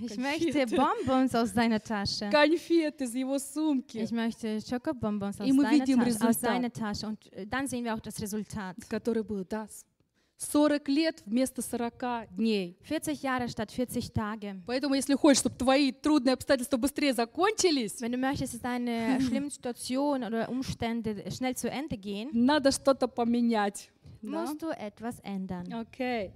Speaker 1: Ich
Speaker 2: Konfetti.
Speaker 1: möchte Bonbons aus deiner Tasche.
Speaker 2: Конфеты из его сумки,
Speaker 1: Ich möchte Schokobonbons aus,
Speaker 2: И мы
Speaker 1: deiner
Speaker 2: видим
Speaker 1: Tasche, aus
Speaker 2: результат.
Speaker 1: seiner Tasche. Und äh, dann sehen wir auch das Resultat.
Speaker 2: который был, да, с- 40 лет вместо 40 дней.
Speaker 1: 40 Jahre statt 40 Tage.
Speaker 2: Поэтому, если хочешь, чтобы твои трудные обстоятельства быстрее закончились,
Speaker 1: Wenn du möchtest, dass deine schlimmen Situationen oder Umstände schnell zu Ende gehen,
Speaker 2: надо что-то поменять.
Speaker 1: Musst du etwas ändern.
Speaker 2: Окей.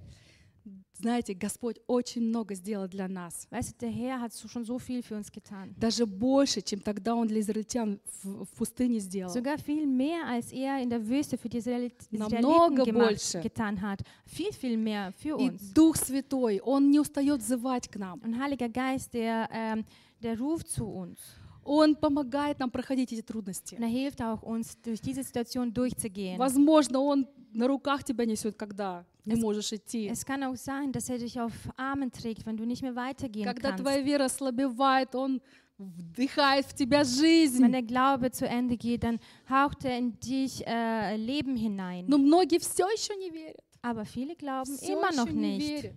Speaker 2: Знаете, Господь очень много сделал для нас.
Speaker 1: Weißt du, der Herr hat schon so viel für uns getan.
Speaker 2: Даже больше, чем тогда Он для израильтян в, в пустыне сделал.
Speaker 1: Sogar viel mehr, als er in der Wüste für die Israelit
Speaker 2: Намного
Speaker 1: Israeliten gemacht,
Speaker 2: больше.
Speaker 1: getan hat. Viel, viel mehr für
Speaker 2: И
Speaker 1: uns.
Speaker 2: Дух Святой, Он не устает взывать к нам.
Speaker 1: Und Heiliger Geist, der, ähm, der ruft zu uns.
Speaker 2: Он помогает нам проходить эти трудности.
Speaker 1: Er hilft auch uns, durch diese Situation durchzugehen.
Speaker 2: Возможно, Он на руках тебя несет, когда не
Speaker 1: Es-
Speaker 2: можешь идти.
Speaker 1: Es kann auch sein, dass er dich auf Armen trägt, wenn du nicht mehr weitergehen
Speaker 2: Когда
Speaker 1: kannst.
Speaker 2: твоя вера ослабевает, Он вдыхает в тебя жизнь.
Speaker 1: Wenn der Glaube zu Ende geht, dann haucht er in dich äh, Leben hinein.
Speaker 2: Но многие все еще не верят.
Speaker 1: Aber viele glauben
Speaker 2: Все
Speaker 1: immer noch
Speaker 2: не
Speaker 1: nicht.
Speaker 2: верят.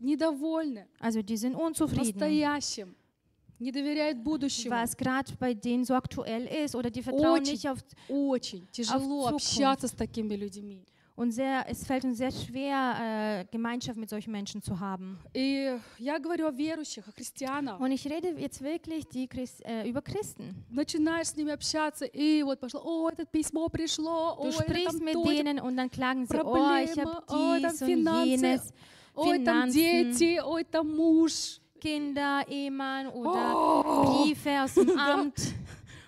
Speaker 2: Недовольны
Speaker 1: Also die sind unzufrieden,
Speaker 2: настоящим. Не доверяют будущему.
Speaker 1: was gerade bei denen so aktuell ist. Oder die vertrauen
Speaker 2: Очень.
Speaker 1: nicht auf...
Speaker 2: Очень тяжело
Speaker 1: Zukunft.
Speaker 2: общаться с такими людьми.
Speaker 1: Und sehr, es fällt uns sehr schwer, äh, Gemeinschaft mit solchen Menschen zu haben.
Speaker 2: И я говорю о верующих, о христианах.
Speaker 1: Und ich rede jetzt wirklich die Christ, äh, über Christen.
Speaker 2: Начинаешь с ними общаться, и вот пошло, о, это письмо пришло,
Speaker 1: Du
Speaker 2: о, это
Speaker 1: sprichst mit denen und dann klagen sie, oh, ich
Speaker 2: Probleme,
Speaker 1: habe
Speaker 2: oh,
Speaker 1: dies und
Speaker 2: Finanzen,
Speaker 1: jenes,
Speaker 2: ой, там дети, ой, там муж.
Speaker 1: Kinder, Ehemann oder
Speaker 2: О,
Speaker 1: Briefe aus dem Amt.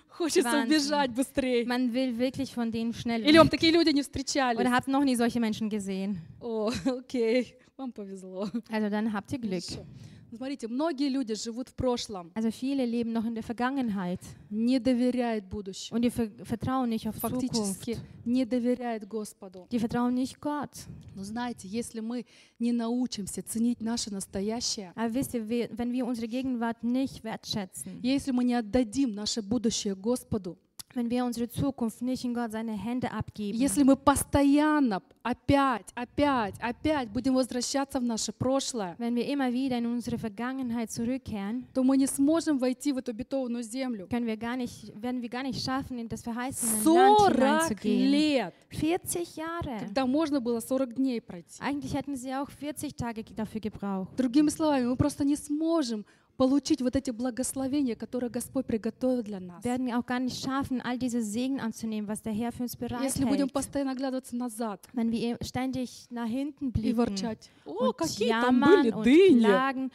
Speaker 2: Хочется
Speaker 1: Wahnsinn.
Speaker 2: убежать быстрее.
Speaker 1: Man will wirklich von denen schnell
Speaker 2: Или
Speaker 1: weg.
Speaker 2: вам такие люди не встречались?
Speaker 1: Oder habt noch nie solche Menschen gesehen.
Speaker 2: О, окей, вам повезло.
Speaker 1: Also dann habt ihr Glück.
Speaker 2: Хорошо. Смотрите, многие люди живут в прошлом,
Speaker 1: Also viele leben noch in der Vergangenheit
Speaker 2: не доверяют будущему,
Speaker 1: und die ver vertrauen nicht auf
Speaker 2: фактически
Speaker 1: Zukunft.
Speaker 2: не доверяют Господу.
Speaker 1: Die vertrauen nicht Gott.
Speaker 2: Но знаете, если мы не научимся ценить наше настоящее,
Speaker 1: Aber wisst ihr, wenn wir unsere Gegenwart nicht wertschätzen,
Speaker 2: если мы не отдадим наше будущее Господу,
Speaker 1: wenn wir unsere Zukunft nicht in Gott seine Hände abgeben,
Speaker 2: если мы постоянно опять, опять, опять будем возвращаться в наше прошлое,
Speaker 1: wenn wir immer wieder in unsere Vergangenheit zurückkehren,
Speaker 2: то мы не сможем войти в эту обетованную землю.
Speaker 1: können wir gar nicht, werden wir gar nicht schaffen, in das verheißene Land
Speaker 2: 40
Speaker 1: hineinzugehen.
Speaker 2: лет,
Speaker 1: 40 Jahre.
Speaker 2: когда можно было 40 дней пройти.
Speaker 1: Eigentlich hätten sie auch 40 Tage dafür gebraucht.
Speaker 2: Другими словами, мы просто не сможем получить вот эти благословения, которые Господь приготовил для нас.
Speaker 1: Wir werden auch gar nicht schaffen, all diese Segen anzunehmen, was der Herr für uns
Speaker 2: Если будем
Speaker 1: bereithält.
Speaker 2: постоянно оглядываться назад
Speaker 1: Wenn wir ständig nach hinten
Speaker 2: и
Speaker 1: blicken
Speaker 2: ворчать, о, какие там были дыни,
Speaker 1: klagen,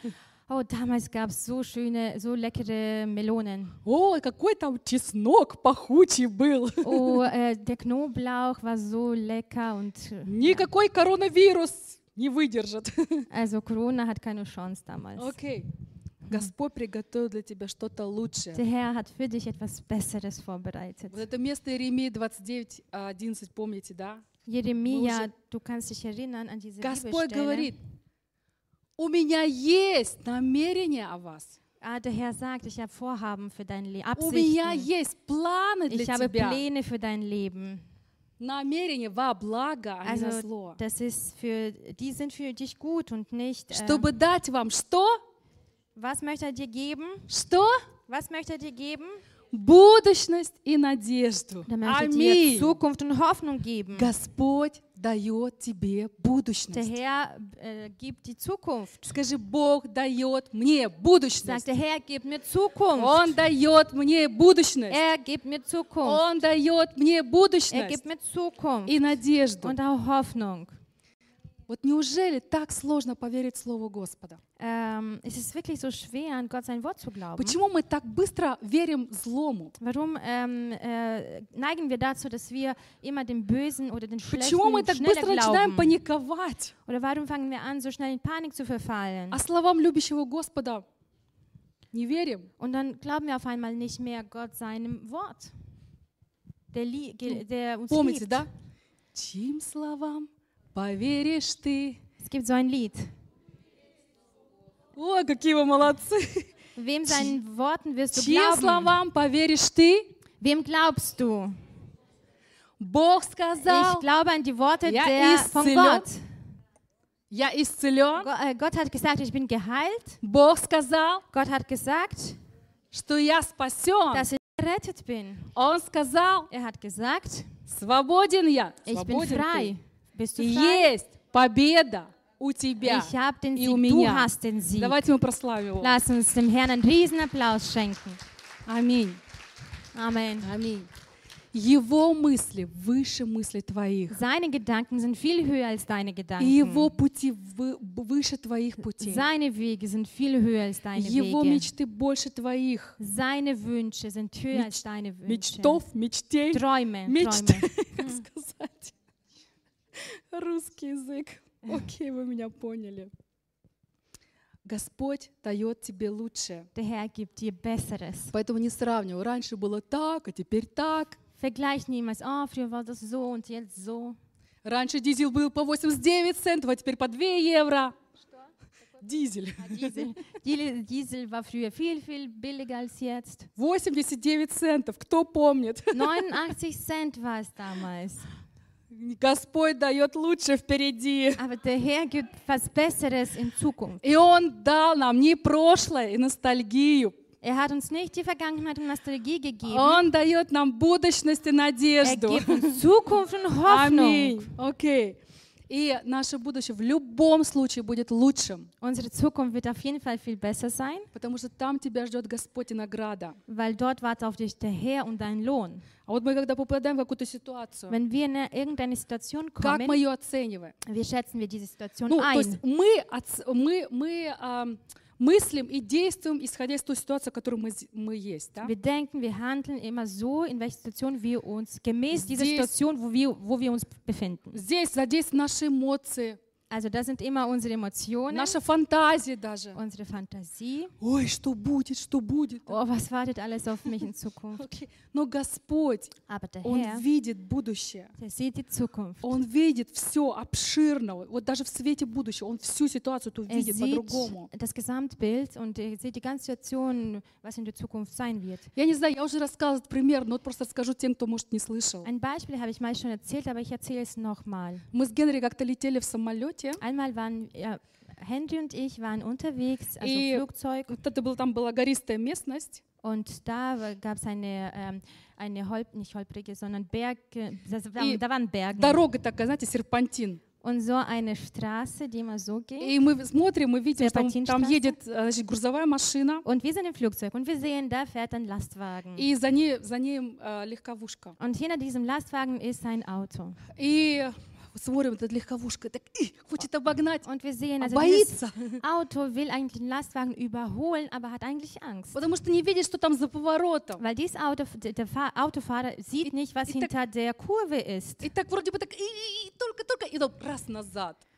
Speaker 1: oh, damals gab es so schöne, so leckere Melonen.
Speaker 2: о, какой там чеснок пахучий был.
Speaker 1: Oh, äh, der Knoblauch war so lecker und äh,
Speaker 2: Никакой коронавирус не выдержит.
Speaker 1: also Corona hat keine Chance damals.
Speaker 2: Окей. Господь приготовил для тебя что-то лучшее.
Speaker 1: Der Herr hat für dich etwas Besseres vorbereitet.
Speaker 2: Вот это место Иеремии 29, 11, помните, да?
Speaker 1: Jeremia,
Speaker 2: уже-
Speaker 1: du kannst dich erinnern an diese
Speaker 2: Господь говорит, у меня есть намерение о вас.
Speaker 1: Ah, der Herr sagt, ich habe Vorhaben für dein Leben,
Speaker 2: У меня
Speaker 1: Absichten.
Speaker 2: есть планы для
Speaker 1: Ich habe
Speaker 2: тебя.
Speaker 1: Pläne für dein Leben.
Speaker 2: Намерение во благо, а не на
Speaker 1: Also
Speaker 2: зло.
Speaker 1: das ist für, die sind für dich gut und nicht. Äh,
Speaker 2: Чтобы дать вам что?
Speaker 1: was möchte er dir geben?
Speaker 2: Что?
Speaker 1: Was möchte er dir geben?
Speaker 2: Будущность и надежду.
Speaker 1: Er möchte dir
Speaker 2: Аминь.
Speaker 1: Zukunft und Hoffnung geben.
Speaker 2: Господь дает тебе
Speaker 1: Der
Speaker 2: будущность.
Speaker 1: Herr äh, gibt die Zukunft.
Speaker 2: Скажи, Бог дает мне
Speaker 1: Sagt
Speaker 2: будущность.
Speaker 1: der Herr, gib mir Zukunft.
Speaker 2: Он дает мне будущность.
Speaker 1: Er gibt mir Zukunft.
Speaker 2: Он дает мне
Speaker 1: Er
Speaker 2: будущность
Speaker 1: gibt mir Zukunft
Speaker 2: и надежду.
Speaker 1: und auch Hoffnung.
Speaker 2: Вот неужели так сложно поверить Слову Господа?
Speaker 1: Ähm, es ist wirklich so schwer, an Gott sein Wort zu glauben.
Speaker 2: Почему мы так быстро верим злому?
Speaker 1: Warum ähm, äh, neigen wir dazu, dass wir immer dem Bösen oder den
Speaker 2: Почему мы так быстро начинаем паниковать?
Speaker 1: Oder warum fangen wir an, so schnell in Panik zu verfallen?
Speaker 2: А словам любящего Господа не верим?
Speaker 1: Und dann glauben wir auf einmal nicht mehr Gott seinem Wort, der, der uns
Speaker 2: Помните,
Speaker 1: liebt.
Speaker 2: да? Чьим словам поверишь ты?
Speaker 1: Es gibt so ein Lied.
Speaker 2: Ой, какие вы молодцы!
Speaker 1: Wem seinen Worten wirst du
Speaker 2: Чьим
Speaker 1: glauben?
Speaker 2: словам поверишь ты?
Speaker 1: Wem glaubst du?
Speaker 2: Бог
Speaker 1: Ich
Speaker 2: сказал,
Speaker 1: glaube an die Worte
Speaker 2: Ja,
Speaker 1: der, von
Speaker 2: исцелен.
Speaker 1: Gott.
Speaker 2: я исцелен.
Speaker 1: Go- äh, Gott hat gesagt, ich bin geheilt.
Speaker 2: Bог сказал,
Speaker 1: Gott hat gesagt,
Speaker 2: что я спасен.
Speaker 1: dass ich gerettet bin.
Speaker 2: Он сказал,
Speaker 1: Er hat gesagt,
Speaker 2: свободен я.
Speaker 1: ich bin frei. Bist du frei?
Speaker 2: Есть победа у тебя
Speaker 1: Ich habe den
Speaker 2: и
Speaker 1: Sieg,
Speaker 2: у
Speaker 1: du
Speaker 2: меня.
Speaker 1: hast den Sieg.
Speaker 2: Давайте мы прославим его.
Speaker 1: Lass uns dem Herrn einen riesen Applaus schenken.
Speaker 2: Аминь.
Speaker 1: Amen.
Speaker 2: Аминь. Его мысли выше мыслей твоих.
Speaker 1: Seine Gedanken sind viel höher als deine
Speaker 2: И его
Speaker 1: Gedanken.
Speaker 2: пути вы- выше твоих путей.
Speaker 1: Seine Wege sind viel höher als deine
Speaker 2: Его
Speaker 1: Wege.
Speaker 2: мечты больше твоих.
Speaker 1: Seine Wünsche sind höher
Speaker 2: Меч-
Speaker 1: als deine Wünsche.
Speaker 2: Мечтов, мечтей.
Speaker 1: Träume,
Speaker 2: Мечты.
Speaker 1: Träume.
Speaker 2: Сказать? Русский язык. Окей, вы меня поняли. Господь дает тебе лучшее.
Speaker 1: Der Herr gibt dir Besseres.
Speaker 2: Поэтому не сравнивай. Раньше было так, а теперь так.
Speaker 1: Vergleich niemals, oh, früher war das so und jetzt so.
Speaker 2: Раньше дизель был по 89 центов, а теперь по 2 евро. Дизель.
Speaker 1: Diesel, Diesel, Diesel war früher viel, viel billiger als jetzt.
Speaker 2: 89 центов. Кто помнит?
Speaker 1: 89 Cent war es damals.
Speaker 2: Господь дает лучше впереди.
Speaker 1: Aber der Herr gibt was Besseres in Zukunft.
Speaker 2: И Он дал нам не прошлое и ностальгию.
Speaker 1: Er hat uns nicht die Vergangenheit und Nostalgie gegeben.
Speaker 2: Он дает нам будущность и
Speaker 1: Er
Speaker 2: надежду.
Speaker 1: gibt uns Zukunft und Hoffnung.
Speaker 2: Аминь. Окей. И наше будущее в любом случае будет лучшим,
Speaker 1: Unsere Zukunft wird auf jeden Fall viel besser sein,
Speaker 2: потому что там тебя ждет Господь и награда.
Speaker 1: weil dort wartet auf dich der Herr und dein Lohn.
Speaker 2: А вот мы когда попадаем в какую-то ситуацию,
Speaker 1: Wenn wir in irgendeine Situation
Speaker 2: как
Speaker 1: kommen,
Speaker 2: мы ее оцениваем?
Speaker 1: wie schätzen wir diese Situation
Speaker 2: Ну, то есть
Speaker 1: ein?
Speaker 2: мы, мы, мы ам, мыслим и действуем, исходя из той ситуации, в которой мы, мы есть. Да?
Speaker 1: Wir denken, wir handeln immer so, in welcher Situation wir uns, gemäß dieser Situation, wo wir, wo wir uns befinden.
Speaker 2: Здесь задействованы наши эмоции,
Speaker 1: Also das sind immer unsere Emotionen,
Speaker 2: наша фантазия даже.
Speaker 1: unsere Fantasie.
Speaker 2: Ой, что будет, что будет.
Speaker 1: Oh, was wartet alles auf mich in Zukunft?
Speaker 2: Окей. Но Господь,
Speaker 1: Aber der
Speaker 2: Он
Speaker 1: Herr,
Speaker 2: видит будущее.
Speaker 1: der sieht die Zukunft.
Speaker 2: Он видит все обширно. Вот даже в свете будущего. Он всю ситуацию эту
Speaker 1: Er
Speaker 2: видит
Speaker 1: sieht
Speaker 2: по-другому.
Speaker 1: das Gesamtbild und er sieht die ganze Situation, was in der Zukunft sein wird.
Speaker 2: Я не знаю, я уже рассказывала этот пример, но вот просто расскажу тем, кто, может, не слышал.
Speaker 1: Ein Beispiel habe ich mal schon erzählt, aber ich erzähle es nochmal.
Speaker 2: Мы с Gенри как-то летели в самолете.
Speaker 1: Einmal waren ja, Henry und ich waren unterwegs, also
Speaker 2: И
Speaker 1: Flugzeug,
Speaker 2: вот это была, там была гористая местность.
Speaker 1: und da gab es eine, ähm, eine Holp, nicht holprige, sondern Berg, das, da,
Speaker 2: И
Speaker 1: da waren Berge.
Speaker 2: Дорога такая, знаете, серпантин.
Speaker 1: Und so eine Straße, die immer so ging.
Speaker 2: И мы смотрим, мы видим, что там, там
Speaker 1: Серпантинstraße.
Speaker 2: едет э, значит, грузовая машина,
Speaker 1: Und wir sind im Flugzeug und wir sehen, da fährt ein Lastwagen.
Speaker 2: и за ней, за ней э, легковушка.
Speaker 1: Und hinter diesem Lastwagen ist ein Auto.
Speaker 2: И смотрим, эта легковушка так, «Ih, хочет обогнать,
Speaker 1: Und wir sehen,
Speaker 2: а
Speaker 1: also
Speaker 2: боится,
Speaker 1: Auto will eigentlich den Lastwagen überholen, aber hat eigentlich Angst.
Speaker 2: потому что не видит, что там за поворотом.
Speaker 1: Weil dieses Auto, der der Fahr Autofahrer sieht nicht, was
Speaker 2: и
Speaker 1: hinter der Kurve ist.
Speaker 2: И так вроде бы так, и, и- и только, только, и раз назад.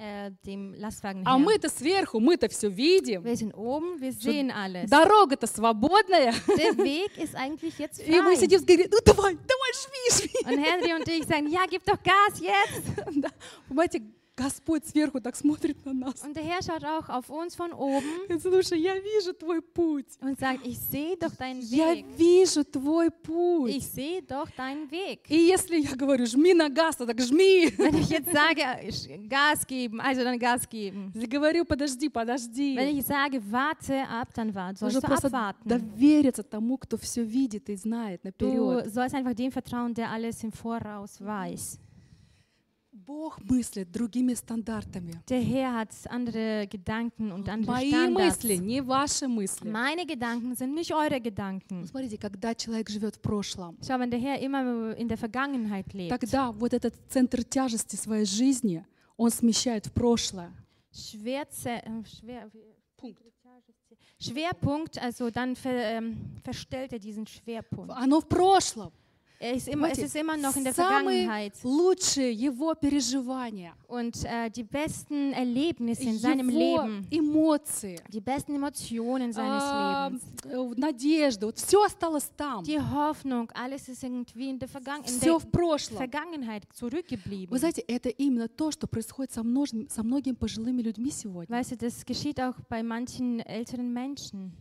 Speaker 1: äh, dem Lastwagen
Speaker 2: А
Speaker 1: her.
Speaker 2: мы-то сверху, мы-то все видим.
Speaker 1: Wir sind oben, wir sehen alles.
Speaker 2: Дорога-то свободная.
Speaker 1: Der Weg ist eigentlich jetzt
Speaker 2: И мы
Speaker 1: frei.
Speaker 2: сидим с Гэрри, ну давай, давай, шви, шви.
Speaker 1: Und Henry und ich sagen, ja, gib doch Gas jetzt.
Speaker 2: Понимаете, Господь сверху так смотрит на нас.
Speaker 1: Und der Herr schaut auch auf uns von oben
Speaker 2: Слушай, я вижу твой путь.
Speaker 1: und sagt, ich sehe doch deinen
Speaker 2: Я
Speaker 1: Weg.
Speaker 2: вижу твой путь.
Speaker 1: Ich sehe doch deinen Weg.
Speaker 2: И если я говорю, жми на газ, то так жми.
Speaker 1: Wenn ich jetzt sage, Gas geben, also dann Gas geben.
Speaker 2: Если говорю, подожди,
Speaker 1: Wenn
Speaker 2: подожди.
Speaker 1: ich sage, warte ab, dann warte. Sollst du abwarten.
Speaker 2: довериться тому, кто все видит и знает
Speaker 1: Du
Speaker 2: наперед.
Speaker 1: sollst einfach dem vertrauen, der alles im Voraus weiß.
Speaker 2: Бог мыслит другими стандартами.
Speaker 1: Der Herr hat andere Gedanken und andere
Speaker 2: Мои
Speaker 1: Standards.
Speaker 2: мысли, не ваши мысли.
Speaker 1: Meine Gedanken sind nicht eure Gedanken.
Speaker 2: Смотрите, когда человек живет в прошлом,
Speaker 1: Schau, wenn der Herr immer in der Vergangenheit lebt,
Speaker 2: тогда вот этот центр тяжести своей жизни он смещает в прошлое.
Speaker 1: Schwerze, äh, schwer, Schwerpunkt, also dann ver, ähm, verstellt er diesen Schwerpunkt.
Speaker 2: Оно в прошлом.
Speaker 1: Er ist immer, es
Speaker 2: Понимаете,
Speaker 1: ist immer noch in der Vergangenheit.
Speaker 2: лучшие его переживания,
Speaker 1: Und äh, die besten Erlebnisse in seinem
Speaker 2: его
Speaker 1: Leben,
Speaker 2: эмоции,
Speaker 1: die besten Emotionen seines
Speaker 2: а,
Speaker 1: Lebens,
Speaker 2: э, надежда, вот все осталось там.
Speaker 1: die Hoffnung, alles ist irgendwie in der, Vergangen in
Speaker 2: Все
Speaker 1: der
Speaker 2: в прошлом.
Speaker 1: Vergangenheit zurückgeblieben.
Speaker 2: Вы знаете, это именно то, что происходит со, множ- со многими пожилыми людьми сегодня.
Speaker 1: Weißt du, das geschieht auch bei manchen älteren Menschen.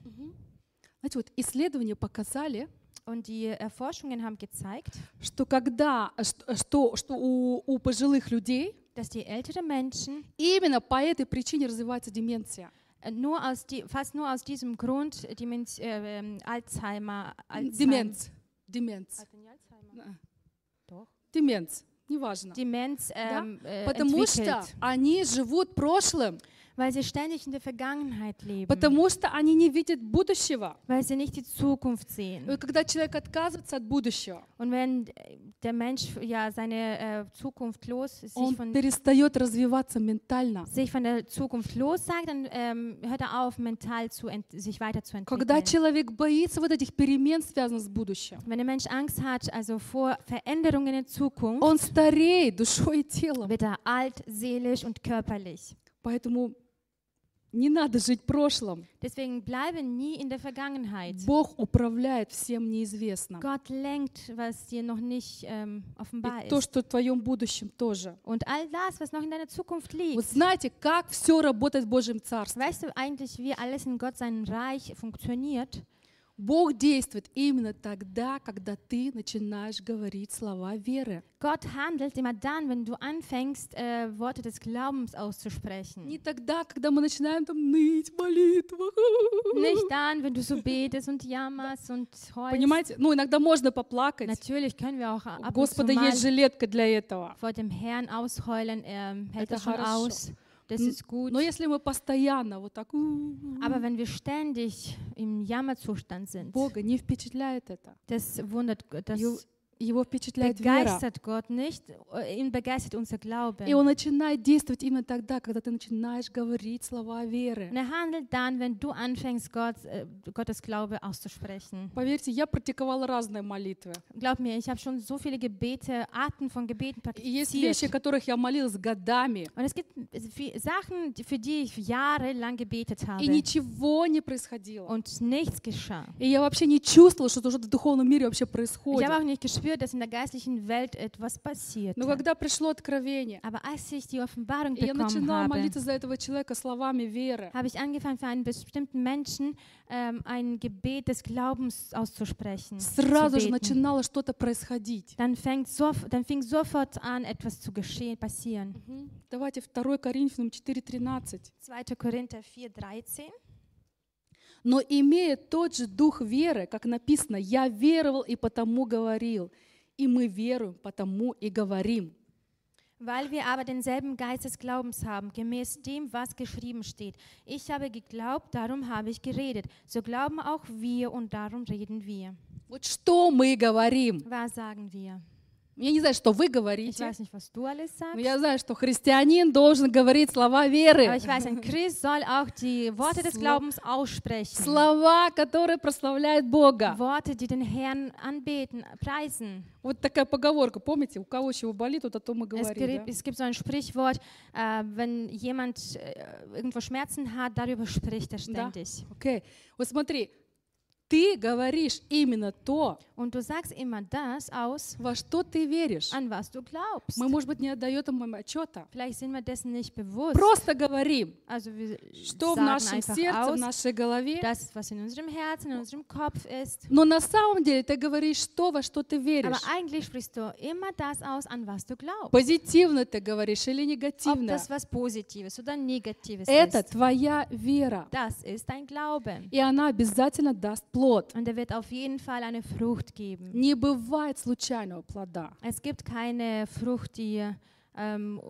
Speaker 2: Знаете, вот исследования показали,
Speaker 1: Und die Erforschungen haben gezeigt,
Speaker 2: что когда, что, что, что у, у пожилых людей
Speaker 1: dass die älteren Menschen
Speaker 2: именно по этой причине развивается деменция.
Speaker 1: äh, nur aus die, fast nur aus diesem Grund Demenz, äh, ähm, Alzheimer, Alzheimer,
Speaker 2: Деменц. Деменц.
Speaker 1: Alzheimer. Doch.
Speaker 2: Деменц. Неважно.
Speaker 1: Demenz ähm, äh,
Speaker 2: Потому что
Speaker 1: entwickelt,
Speaker 2: они живут прошлым,
Speaker 1: weil sie ständig in der Vergangenheit leben,
Speaker 2: потому что они не видят будущего.
Speaker 1: weil sie nicht die Zukunft
Speaker 2: И
Speaker 1: sehen.
Speaker 2: вот когда человек отказывается от будущего,
Speaker 1: Und wenn äh, der Mensch ja seine äh, Zukunft los, sich
Speaker 2: он
Speaker 1: von,
Speaker 2: перестает развиваться ментально.
Speaker 1: sich von der Zukunft los sagt, dann ähm, hört er auf, mental zu ent sich
Speaker 2: Когда
Speaker 1: weiterzuentwickeln.
Speaker 2: человек боится вот этих перемен, связанных с будущим,
Speaker 1: Wenn der Mensch Angst hat, also vor Veränderungen in Zukunft,
Speaker 2: он стареет душой и телом.
Speaker 1: wird er alt, seelisch und körperlich.
Speaker 2: Поэтому не надо жить прошлым.
Speaker 1: Deswegen bleibe nie in der Vergangenheit.
Speaker 2: Бог управляет всем неизвестным.
Speaker 1: Gott lenkt, was dir noch nicht ähm, offenbar
Speaker 2: И то, что в твоем будущем тоже.
Speaker 1: Und all das, was noch in deiner Zukunft
Speaker 2: Вот
Speaker 1: liegt.
Speaker 2: знаете, как все работает в Божьем Царстве?
Speaker 1: Weißt du eigentlich, wie alles in Gott seinem Reich funktioniert?
Speaker 2: Бог действует именно тогда, когда ты начинаешь говорить слова веры.
Speaker 1: Gott handelt immer dann, wenn du anfängst, äh, Worte des Glaubens auszusprechen.
Speaker 2: Не тогда, когда мы начинаем там ныть в молитвах.
Speaker 1: Nicht dann, wenn du so betest und jammerst und heulst.
Speaker 2: Понимаете? Ну, иногда можно поплакать.
Speaker 1: Natürlich können wir auch ab
Speaker 2: Господа есть жилетка для этого.
Speaker 1: vor dem Herrn ausheulen. Er hält
Speaker 2: Это
Speaker 1: das schon
Speaker 2: хорошо.
Speaker 1: aus. Das
Speaker 2: Н-
Speaker 1: ist gut.
Speaker 2: Но если мы постоянно вот так,
Speaker 1: Aber wenn wir ständig im Jammerzustand sind,
Speaker 2: Бога не впечатляет это.
Speaker 1: das wundert, das
Speaker 2: Его, впечатляет вера.
Speaker 1: begeistert Gott nicht. äh, Ihn begeistert unser Glaube.
Speaker 2: И он начинает действовать именно тогда, когда ты начинаешь говорить слова веры.
Speaker 1: Und er handelt dann, wenn du anfängst, Gott, äh, Gottes Glaube auszusprechen.
Speaker 2: Поверьте, я практиковала разные молитвы.
Speaker 1: Glaub mir, ich habe schon so viele Gebete, Arten von Gebeten
Speaker 2: И есть вещи,
Speaker 1: praktiziert.
Speaker 2: которых я молилась годами,
Speaker 1: Und es gibt viel- Sachen, für die ich jahrelang gebetet habe.
Speaker 2: и ничего не происходило.
Speaker 1: Und nichts geschah.
Speaker 2: И я вообще не чувствовала, что что-то в духовном мире вообще
Speaker 1: Ich
Speaker 2: происходит.
Speaker 1: habe auch nicht gespürt, dass in der geistlichen Welt etwas passiert.
Speaker 2: Но когда пришло откровение,
Speaker 1: Aber als ich die Offenbarung
Speaker 2: и я
Speaker 1: bekommen
Speaker 2: начинала
Speaker 1: habe,
Speaker 2: молиться за этого человека словами веры,
Speaker 1: habe ich angefangen, für einen bestimmten Menschen ähm, ein Gebet des Glaubens auszusprechen.
Speaker 2: сразу
Speaker 1: zu
Speaker 2: же
Speaker 1: beten.
Speaker 2: начинало что-то происходить.
Speaker 1: Dann, fängt sof dann fing sofort an, etwas zu geschehen, passieren.
Speaker 2: Давайте 2 Коринфянам 4.13.
Speaker 1: 2. Korinther 4,13.
Speaker 2: Но имея тот же дух веры, как написано, я веровал и потому говорил, и мы веруем, потому и говорим.
Speaker 1: Weil wir aber denselben Geist des Glaubens haben, gemäß dem, was geschrieben steht. Ich habe geglaubt, darum habe ich geredet. So glauben auch wir und darum reden wir.
Speaker 2: Вот что мы говорим?
Speaker 1: Was sagen wir?
Speaker 2: Я не знаю, что вы
Speaker 1: Ich
Speaker 2: говорите,
Speaker 1: weiß nicht, was du alles
Speaker 2: но я знаю, что христианин должен говорить слова
Speaker 1: Aber
Speaker 2: веры.
Speaker 1: ich weiß, ein Christ soll auch die Worte des
Speaker 2: Slo-
Speaker 1: Glaubens aussprechen.
Speaker 2: Слова, которые прославляют Бога.
Speaker 1: Worte, die den Herrn anbeten, preisen.
Speaker 2: Вот такая поговорка, помните, у кого чего болит, вот о том и
Speaker 1: Es
Speaker 2: говорит.
Speaker 1: es gibt so ein Sprichwort, äh, wenn jemand äh, irgendwo Schmerzen hat, darüber spricht er
Speaker 2: Да. Окей. Вот смотри, ты говоришь именно то,
Speaker 1: Und du sagst immer das aus,
Speaker 2: во что ты веришь.
Speaker 1: an was du glaubst.
Speaker 2: Мы, может быть, не отдаем этому отчета.
Speaker 1: Vielleicht sind wir dessen nicht bewusst.
Speaker 2: Просто говорим,
Speaker 1: Also wir
Speaker 2: что в нашем сердце, в
Speaker 1: aus,
Speaker 2: нашей голове.
Speaker 1: das, was in unserem Herzen, in unserem Kopf ist.
Speaker 2: Но на самом деле ты говоришь то, во что ты
Speaker 1: Aber
Speaker 2: веришь.
Speaker 1: eigentlich sprichst du immer das aus, an was du glaubst.
Speaker 2: Позитивно ты говоришь или
Speaker 1: Ob
Speaker 2: негативно.
Speaker 1: das was Positives oder Negatives
Speaker 2: Это
Speaker 1: ist.
Speaker 2: твоя вера.
Speaker 1: Das ist dein Glaube.
Speaker 2: И она обязательно даст плод.
Speaker 1: Und er wird auf jeden Fall eine Frucht geben.
Speaker 2: Не бывает случайного плода.
Speaker 1: Es gibt keine Frucht, die ähm,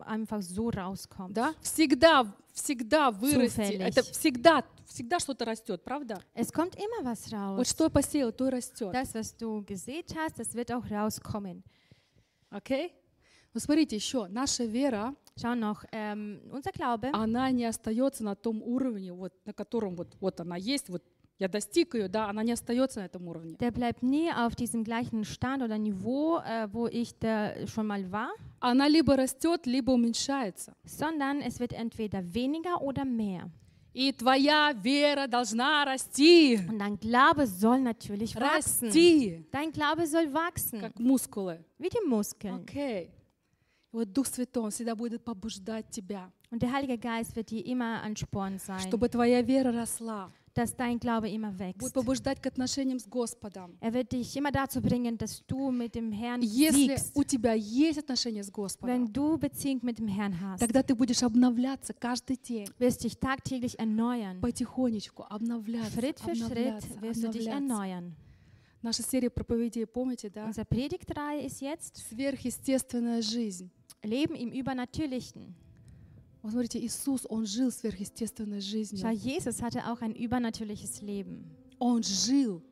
Speaker 1: einfach so rauskommt.
Speaker 2: Да? Всегда, всегда вырасти.
Speaker 1: Zufällig.
Speaker 2: Это всегда, всегда что-то растет, правда?
Speaker 1: Es kommt immer was
Speaker 2: Вот
Speaker 1: raus.
Speaker 2: что посеял, то и растет.
Speaker 1: Das, was du gesät hast, das wird auch rauskommen.
Speaker 2: Окей? Ну, смотрите, еще, наша вера,
Speaker 1: Schau noch, ähm, unser Glaube,
Speaker 2: она не остается на том уровне, вот, на котором вот, вот она есть, вот я достиг ее, да, она не остается на этом уровне.
Speaker 1: der bleibt nie auf diesem gleichen Stand oder Niveau, äh, wo ich da schon mal war,
Speaker 2: Она либо растет, либо уменьшается.
Speaker 1: sondern es wird entweder weniger oder mehr.
Speaker 2: И твоя вера должна расти.
Speaker 1: Und dein Glaube soll natürlich wachsen.
Speaker 2: Расти,
Speaker 1: Dein Glaube soll wachsen,
Speaker 2: как мускулы.
Speaker 1: wie die Muskeln.
Speaker 2: Окей. И вот Дух Святой, Он всегда будет побуждать тебя,
Speaker 1: Und der Heilige Geist wird dir immer Ansporn sein,
Speaker 2: чтобы твоя вера росла.
Speaker 1: Dass dein Glaube immer
Speaker 2: Будет
Speaker 1: wächst.
Speaker 2: побуждать к отношениям с Господом.
Speaker 1: Er wird dich immer dazu bringen, dass du mit dem Herrn
Speaker 2: Если
Speaker 1: siegst.
Speaker 2: у тебя есть отношения с Господом,
Speaker 1: Wenn du Beziehung mit dem Herrn hast,
Speaker 2: тогда ты будешь обновляться каждый день.
Speaker 1: wirst dich tagtäglich erneuern.
Speaker 2: Потихонечку обновляться,
Speaker 1: Schritt für Schritt
Speaker 2: обновляться,
Speaker 1: wirst du dich
Speaker 2: обновляться.
Speaker 1: erneuern.
Speaker 2: Наша серия проповедей, помните, да?
Speaker 1: Unsere Predigtreihe ist jetzt
Speaker 2: Сверхъестественная жизнь.
Speaker 1: Leben im Übernatürlichen.
Speaker 2: Вот смотрите, Иисус, Он жил сверхъестественной жизнью.
Speaker 1: Schau, Jesus hatte auch ein übernatürliches Leben.
Speaker 2: Он жил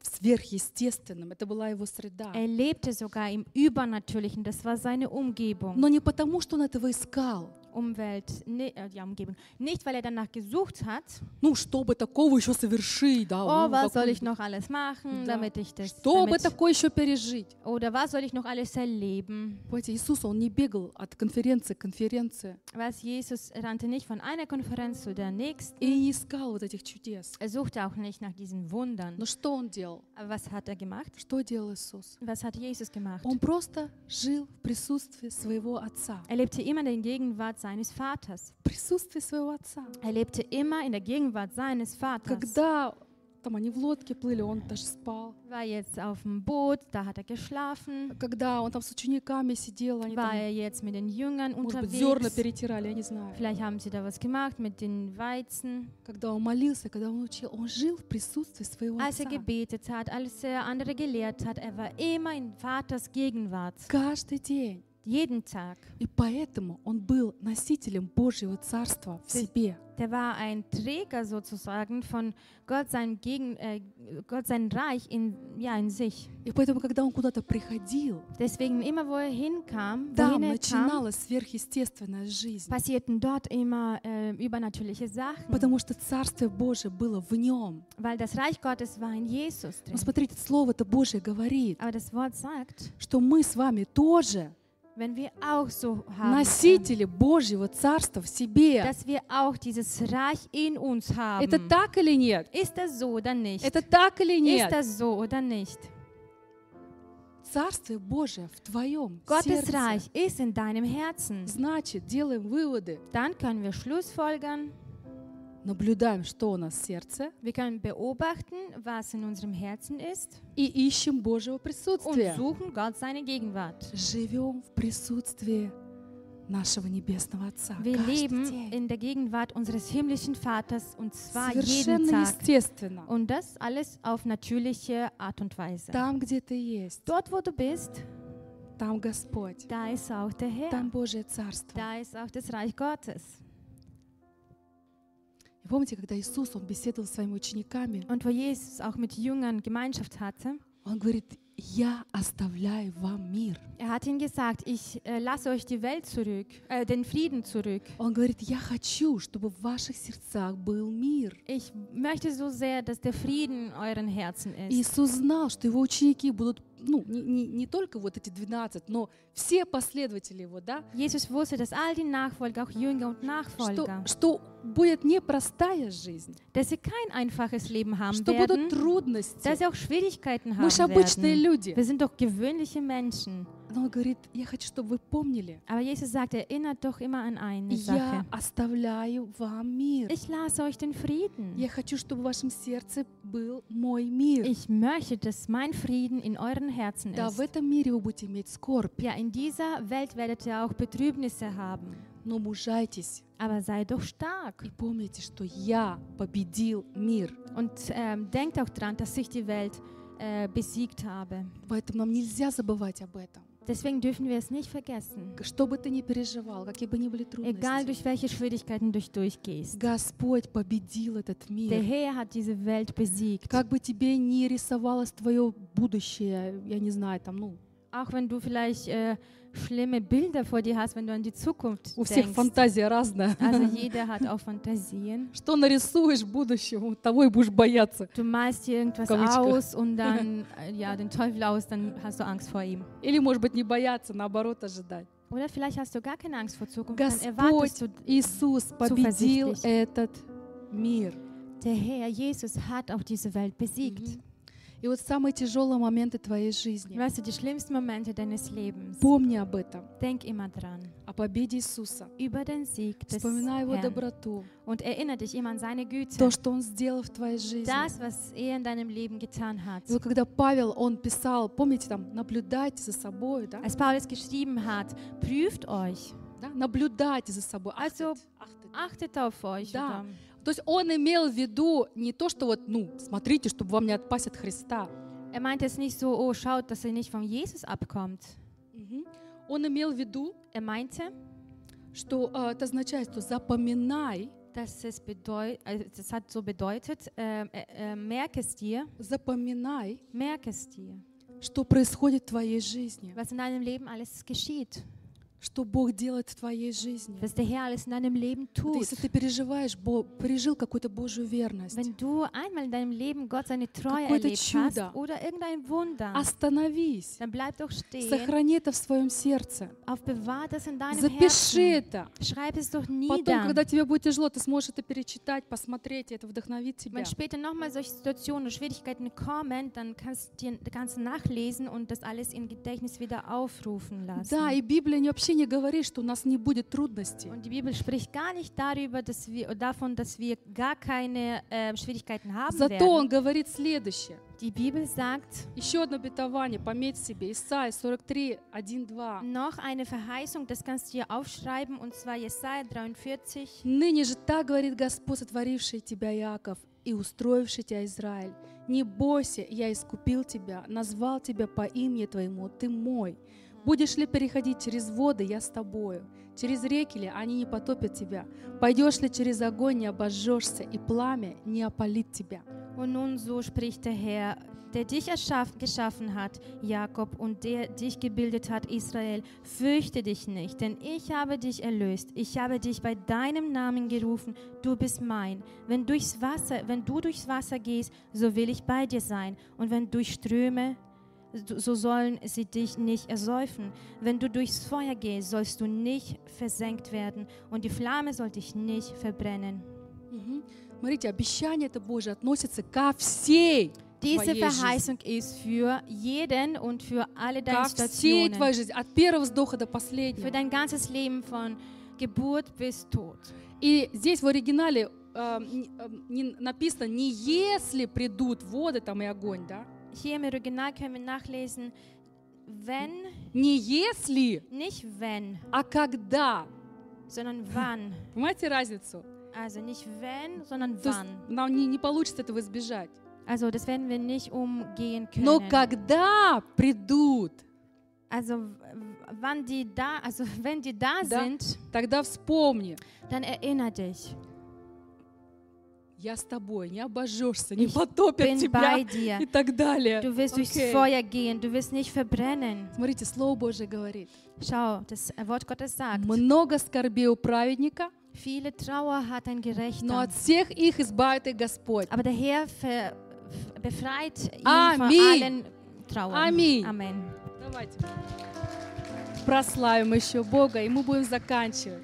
Speaker 2: в сверхъестественном. Это была его среда.
Speaker 1: Er lebte sogar im Übernatürlichen. Das war seine Umgebung.
Speaker 2: Но не потому, что он этого искал.
Speaker 1: Umwelt, ne, äh, ja, Umgebung. Nicht, weil er danach gesucht hat,
Speaker 2: Ну, чтобы такого еще совершить, да.
Speaker 1: oh,
Speaker 2: ну,
Speaker 1: was soll
Speaker 2: какой-
Speaker 1: ich noch alles machen,
Speaker 2: Да.
Speaker 1: damit ich das,
Speaker 2: Чтобы
Speaker 1: damit,
Speaker 2: такое еще пережить.
Speaker 1: oder was soll ich noch alles erleben?
Speaker 2: Понимаете, Иисус, Он не бегал от конференции к конференции
Speaker 1: Was Jesus rannte nicht von einer Konferenz zu der nächsten.
Speaker 2: и не искал вот этих чудес.
Speaker 1: Er suchte auch nicht nach diesen Wundern.
Speaker 2: Но что Он делал?
Speaker 1: Aber was hat er gemacht?
Speaker 2: Что делал Иисус?
Speaker 1: Was hat Jesus gemacht?
Speaker 2: Он просто жил в присутствии своего Отца.
Speaker 1: Er lebte immer in der Gegenwart seines Vaters.
Speaker 2: В присутствии своего Отца.
Speaker 1: Er lebte immer in der Gegenwart seines Vaters.
Speaker 2: Когда там они в лодке плыли, он даже спал.
Speaker 1: War jetzt auf dem Boot, da hat er geschlafen.
Speaker 2: Когда он там с учениками сидел, они
Speaker 1: War
Speaker 2: там,
Speaker 1: er jetzt mit den Jüngern
Speaker 2: может быть, зерна
Speaker 1: unterwegs?
Speaker 2: перетирали, я не знаю.
Speaker 1: Vielleicht haben sie da was gemacht mit den Weizen.
Speaker 2: Когда он молился, когда он учил, он жил в присутствии своего
Speaker 1: Als er
Speaker 2: Отца.
Speaker 1: gebetet hat, als er andere gelehrt hat, er war immer in Vaters Gegenwart.
Speaker 2: Каждый день.
Speaker 1: Jeden Tag.
Speaker 2: И поэтому он был носителем Божьего Царства в себе.
Speaker 1: Der war ein Träger sozusagen von Gott sein, Gegen, äh, Gott sein Reich in, ja, in sich.
Speaker 2: И поэтому, когда он куда-то приходил,
Speaker 1: Deswegen immer, wo er hinkam,
Speaker 2: там
Speaker 1: wohin er kam,
Speaker 2: начиналась сверхъестественная жизнь.
Speaker 1: passierten dort immer äh, übernatürliche Sachen,
Speaker 2: Потому что Царствие Божие было в нем.
Speaker 1: weil das Reich Gottes war in Jesus
Speaker 2: Но
Speaker 1: drin.
Speaker 2: смотрите, Слово-то Божье говорит,
Speaker 1: Aber das Wort sagt,
Speaker 2: что мы с вами тоже
Speaker 1: wenn wir auch so haben,
Speaker 2: носители Божьего Царства в себе.
Speaker 1: dass wir auch dieses Reich in uns haben.
Speaker 2: Это так или нет?
Speaker 1: Ist das so oder nicht?
Speaker 2: Это так или
Speaker 1: Ist
Speaker 2: нет?
Speaker 1: das so oder nicht?
Speaker 2: Царствие Божие в твоем
Speaker 1: Gottes
Speaker 2: сердце.
Speaker 1: Reich ist in deinem Herzen.
Speaker 2: Значит, делаем выводы,
Speaker 1: Dann können wir Schlussfolgern.
Speaker 2: наблюдаем, что у нас в сердце,
Speaker 1: Wir können beobachten, was in unserem Herzen ist
Speaker 2: и ищем Божьего
Speaker 1: und
Speaker 2: присутствия.
Speaker 1: suchen Gott seine Gegenwart.
Speaker 2: Живем в присутствии нашего Небесного Отца.
Speaker 1: Wir
Speaker 2: каждый
Speaker 1: leben
Speaker 2: день.
Speaker 1: in der Gegenwart unseres himmlischen Vaters und zwar jeden
Speaker 2: Совершенно
Speaker 1: Tag.
Speaker 2: естественно.
Speaker 1: Und das alles auf natürliche Art und Weise.
Speaker 2: Там, где ты есть,
Speaker 1: Dort, wo du bist,
Speaker 2: там Господь,
Speaker 1: da ist auch der Herr.
Speaker 2: там Божье Царство.
Speaker 1: Da ist auch das Reich Gottes.
Speaker 2: Помните, когда Иисус, Он беседовал с своими учениками,
Speaker 1: Und wo Jesus auch mit Jüngern Gemeinschaft hatte,
Speaker 2: Он говорит, я оставляю вам мир.
Speaker 1: er hat ihnen gesagt, ich äh, lasse euch die Welt zurück, äh, den Frieden zurück.
Speaker 2: Он говорит, я хочу, чтобы в ваших сердцах был мир.
Speaker 1: Ich möchte so sehr, dass der Frieden in euren Herzen ist.
Speaker 2: Иисус знал, что его ученики будут ну, не, не, не только вот эти 12, но все последователи его, да,
Speaker 1: Jesus wusste, dass all die Nachfolger, auch Jünger und
Speaker 2: что,
Speaker 1: Nachfolger,
Speaker 2: что будет непростая жизнь,
Speaker 1: dass sie kein einfaches Leben haben
Speaker 2: что
Speaker 1: werden,
Speaker 2: будут трудности.
Speaker 1: dass sie auch Schwierigkeiten
Speaker 2: Мы же обычные
Speaker 1: werden.
Speaker 2: люди.
Speaker 1: Wir sind doch gewöhnliche Menschen.
Speaker 2: Но он говорит, я хочу, чтобы вы помнили,
Speaker 1: Aber Jesus sagt, erinnert doch immer an eine
Speaker 2: я
Speaker 1: Sache.
Speaker 2: оставляю вам мир.
Speaker 1: Ich lasse euch den Frieden.
Speaker 2: Я хочу, чтобы в вашем сердце был мой мир.
Speaker 1: Ich möchte, dass mein Frieden in euren Herzen
Speaker 2: Да, в
Speaker 1: ist.
Speaker 2: этом мире вы будете иметь скорбь,
Speaker 1: Ja, in dieser Welt werdet ihr auch Betrübnisse haben.
Speaker 2: но мужайтесь
Speaker 1: Aber sei doch stark.
Speaker 2: и помните, что я победил мир.
Speaker 1: Und ähm, denkt auch dran, dass ich die Welt äh, besiegt habe.
Speaker 2: Поэтому нам нельзя забывать об этом.
Speaker 1: Deswegen dürfen wir es nicht vergessen.
Speaker 2: Что бы ты ни переживал, какие бы ни были
Speaker 1: Egal
Speaker 2: трудности,
Speaker 1: durch welche Schwierigkeiten du durchgehst.
Speaker 2: Господь победил этот
Speaker 1: Der
Speaker 2: мир.
Speaker 1: Herr hat diese Welt besiegt.
Speaker 2: Как бы тебе ни рисовалось твое будущее, я не знаю, там, ну,
Speaker 1: Auch wenn du vielleicht äh, schlimme Bilder vor dir hast, wenn du an die Zukunft
Speaker 2: у всех
Speaker 1: denkst.
Speaker 2: фантазия разная.
Speaker 1: Also jeder hat auch Fantasien.
Speaker 2: Что нарисуешь будущему, того и будешь бояться.
Speaker 1: Du malst dir irgendwas
Speaker 2: Kawitschka.
Speaker 1: aus und dann äh, ja den Teufel aus, dann hast du Angst vor ihm.
Speaker 2: Или, может быть, не бояться, наоборот, ожидать.
Speaker 1: Oder vielleicht hast du gar keine Angst vor Zukunft, dann erwartest
Speaker 2: Господь
Speaker 1: du,
Speaker 2: Иисус победил
Speaker 1: zuversichtlich.
Speaker 2: этот мир.
Speaker 1: der Herr Jesus hat auch diese Welt besiegt.
Speaker 2: И вот самые тяжелые моменты твоей жизни.
Speaker 1: Weißt du, die schlimmsten Momente deines Lebens,
Speaker 2: Помни об этом,
Speaker 1: denk immer dran,
Speaker 2: о победе Иисуса.
Speaker 1: über den Sieg des
Speaker 2: Вспоминай Его
Speaker 1: Herrn
Speaker 2: доброту,
Speaker 1: und erinnere dich immer an seine Güte,
Speaker 2: то, что Он сделал в твоей жизни.
Speaker 1: das, was er in deinem Leben getan hat.
Speaker 2: И вот когда Павел, он писал, помните, там, наблюдайте за собой, да?
Speaker 1: Als Paulus geschrieben hat, prüft euch,
Speaker 2: Да? Наблюдайте за собой.
Speaker 1: Also,
Speaker 2: Achtet, achtet.
Speaker 1: achtet auf euch.
Speaker 2: Да.
Speaker 1: oder-
Speaker 2: То есть он имел в виду не то, что вот, ну, смотрите, чтобы вам не отпасть от Христа.
Speaker 1: Er meinte es nicht so, oh, schaut, dass ihr nicht von Jesus abkommt.
Speaker 2: Мгм. Он имел в виду,
Speaker 1: Er meinte,
Speaker 2: что э, это означает, что запоминай,
Speaker 1: dass es bedeutet, das hat so bedeutet, äh, äh, äh, merk es dir,
Speaker 2: запоминай,
Speaker 1: merk es dir,
Speaker 2: что происходит в твоей жизни,
Speaker 1: was in deinem Leben alles geschieht,
Speaker 2: что Бог делает в твоей жизни.
Speaker 1: was der Herr alles in deinem Leben tut.
Speaker 2: Если ты переживаешь, Бо- пережил какую-то Божью верность,
Speaker 1: Wenn du einmal in deinem Leben Gott seine Treue
Speaker 2: Какое-то
Speaker 1: erlebt hast
Speaker 2: чудо.
Speaker 1: oder irgendein Wunder,
Speaker 2: остановись,
Speaker 1: dann bleib doch stehen,
Speaker 2: сохрани это в своем сердце,
Speaker 1: aufbewahr das in deinem
Speaker 2: запиши
Speaker 1: Herzen,
Speaker 2: это.
Speaker 1: schreib es doch
Speaker 2: Потом,
Speaker 1: nieder.
Speaker 2: когда тебе будет тяжело, ты сможешь это перечитать, посмотреть, и это вдохновит тебя.
Speaker 1: Wenn später nochmal solche Situationen und Schwierigkeiten kommen, dann kannst du dir kannst nachlesen und das alles im Gedächtnis wieder aufrufen lassen.
Speaker 2: Да, и Библия не- вообще не говорит, что у нас не будет трудностей.
Speaker 1: Und die Bibel spricht gar nicht darüber, dass wir, davon, dass wir gar keine äh, Schwierigkeiten haben
Speaker 2: Зато он говорит следующее.
Speaker 1: Die Bibel sagt
Speaker 2: Еще одно обетование, пометь себе, Исайя 43, 1, 2.
Speaker 1: noch eine Verheißung, das kannst du dir aufschreiben, und zwar Jesaja 43.
Speaker 2: «Ныне же так говорит Господь, сотворивший тебя, Иаков, и устроивший тебя, Израиль. Не бойся, я искупил тебя, назвал тебя по имени твоему, ты мой. Будешь ли переходить через воды, я с тобою. Через реки ли, они не потопят тебя. Пойдешь ли через огонь, не обожжешься, и пламя не опалит тебя».
Speaker 1: Und nun so spricht der Herr, der dich erschaffen, geschaffen hat, Jakob, und der dich gebildet hat, Israel. Fürchte dich nicht, denn ich habe dich erlöst. Ich habe dich bei deinem Namen gerufen. Du bist mein. Wenn durchs Wasser, wenn du durchs Wasser gehst, so will ich bei dir sein. Und wenn durch Ströme, so sollen sie dich nicht ersäufen. Wenn du durchs Feuer gehst, sollst du nicht versenkt werden, und die Flamme soll dich nicht verbrennen.
Speaker 2: Мгм. Смотрите, обещание это Божье относится ко всей
Speaker 1: Diese
Speaker 2: твоей жизни.
Speaker 1: Verheißung ist für jeden und für alle
Speaker 2: Ко
Speaker 1: deine
Speaker 2: всей
Speaker 1: Stationen.
Speaker 2: твоей жизни, от первого вздоха до
Speaker 1: Für
Speaker 2: последнего.
Speaker 1: dein ganzes Leben von Geburt bis Tod.
Speaker 2: И здесь в оригинале э, н- э, не написано не если придут воды там и огонь, да?
Speaker 1: Hier im Original können wir nachlesen, wenn,
Speaker 2: Не если,
Speaker 1: nicht wenn,
Speaker 2: а когда.
Speaker 1: sondern wann.
Speaker 2: Понимаете разницу?
Speaker 1: Also nicht wenn, sondern
Speaker 2: То есть
Speaker 1: wann.
Speaker 2: нам не, не получится этого избежать.
Speaker 1: Also das werden wir nicht umgehen
Speaker 2: Но
Speaker 1: können.
Speaker 2: когда придут,
Speaker 1: Also w- wann die da, also wenn die da
Speaker 2: Да.
Speaker 1: sind,
Speaker 2: тогда вспомни,
Speaker 1: dann erinnere dich.
Speaker 2: Я с тобой, не обожжешься, не потопят тебя и так далее.
Speaker 1: Du wirst durchs
Speaker 2: Okay.
Speaker 1: Feuer gehen, du wirst nicht verbrennen.
Speaker 2: Смотрите, Слово Божье говорит,
Speaker 1: Schau, das Wort Gottes sagt,
Speaker 2: много скорбей у праведника,
Speaker 1: viele Trauer hat ein
Speaker 2: но
Speaker 1: Gerechter,
Speaker 2: от всех их избавит их Господь.
Speaker 1: aber der Herr ver, befreit ihn
Speaker 2: Amen.
Speaker 1: von allen Trauer.
Speaker 2: Аминь.
Speaker 1: Amen.
Speaker 2: Давайте прославим еще Бога, и мы будем заканчивать.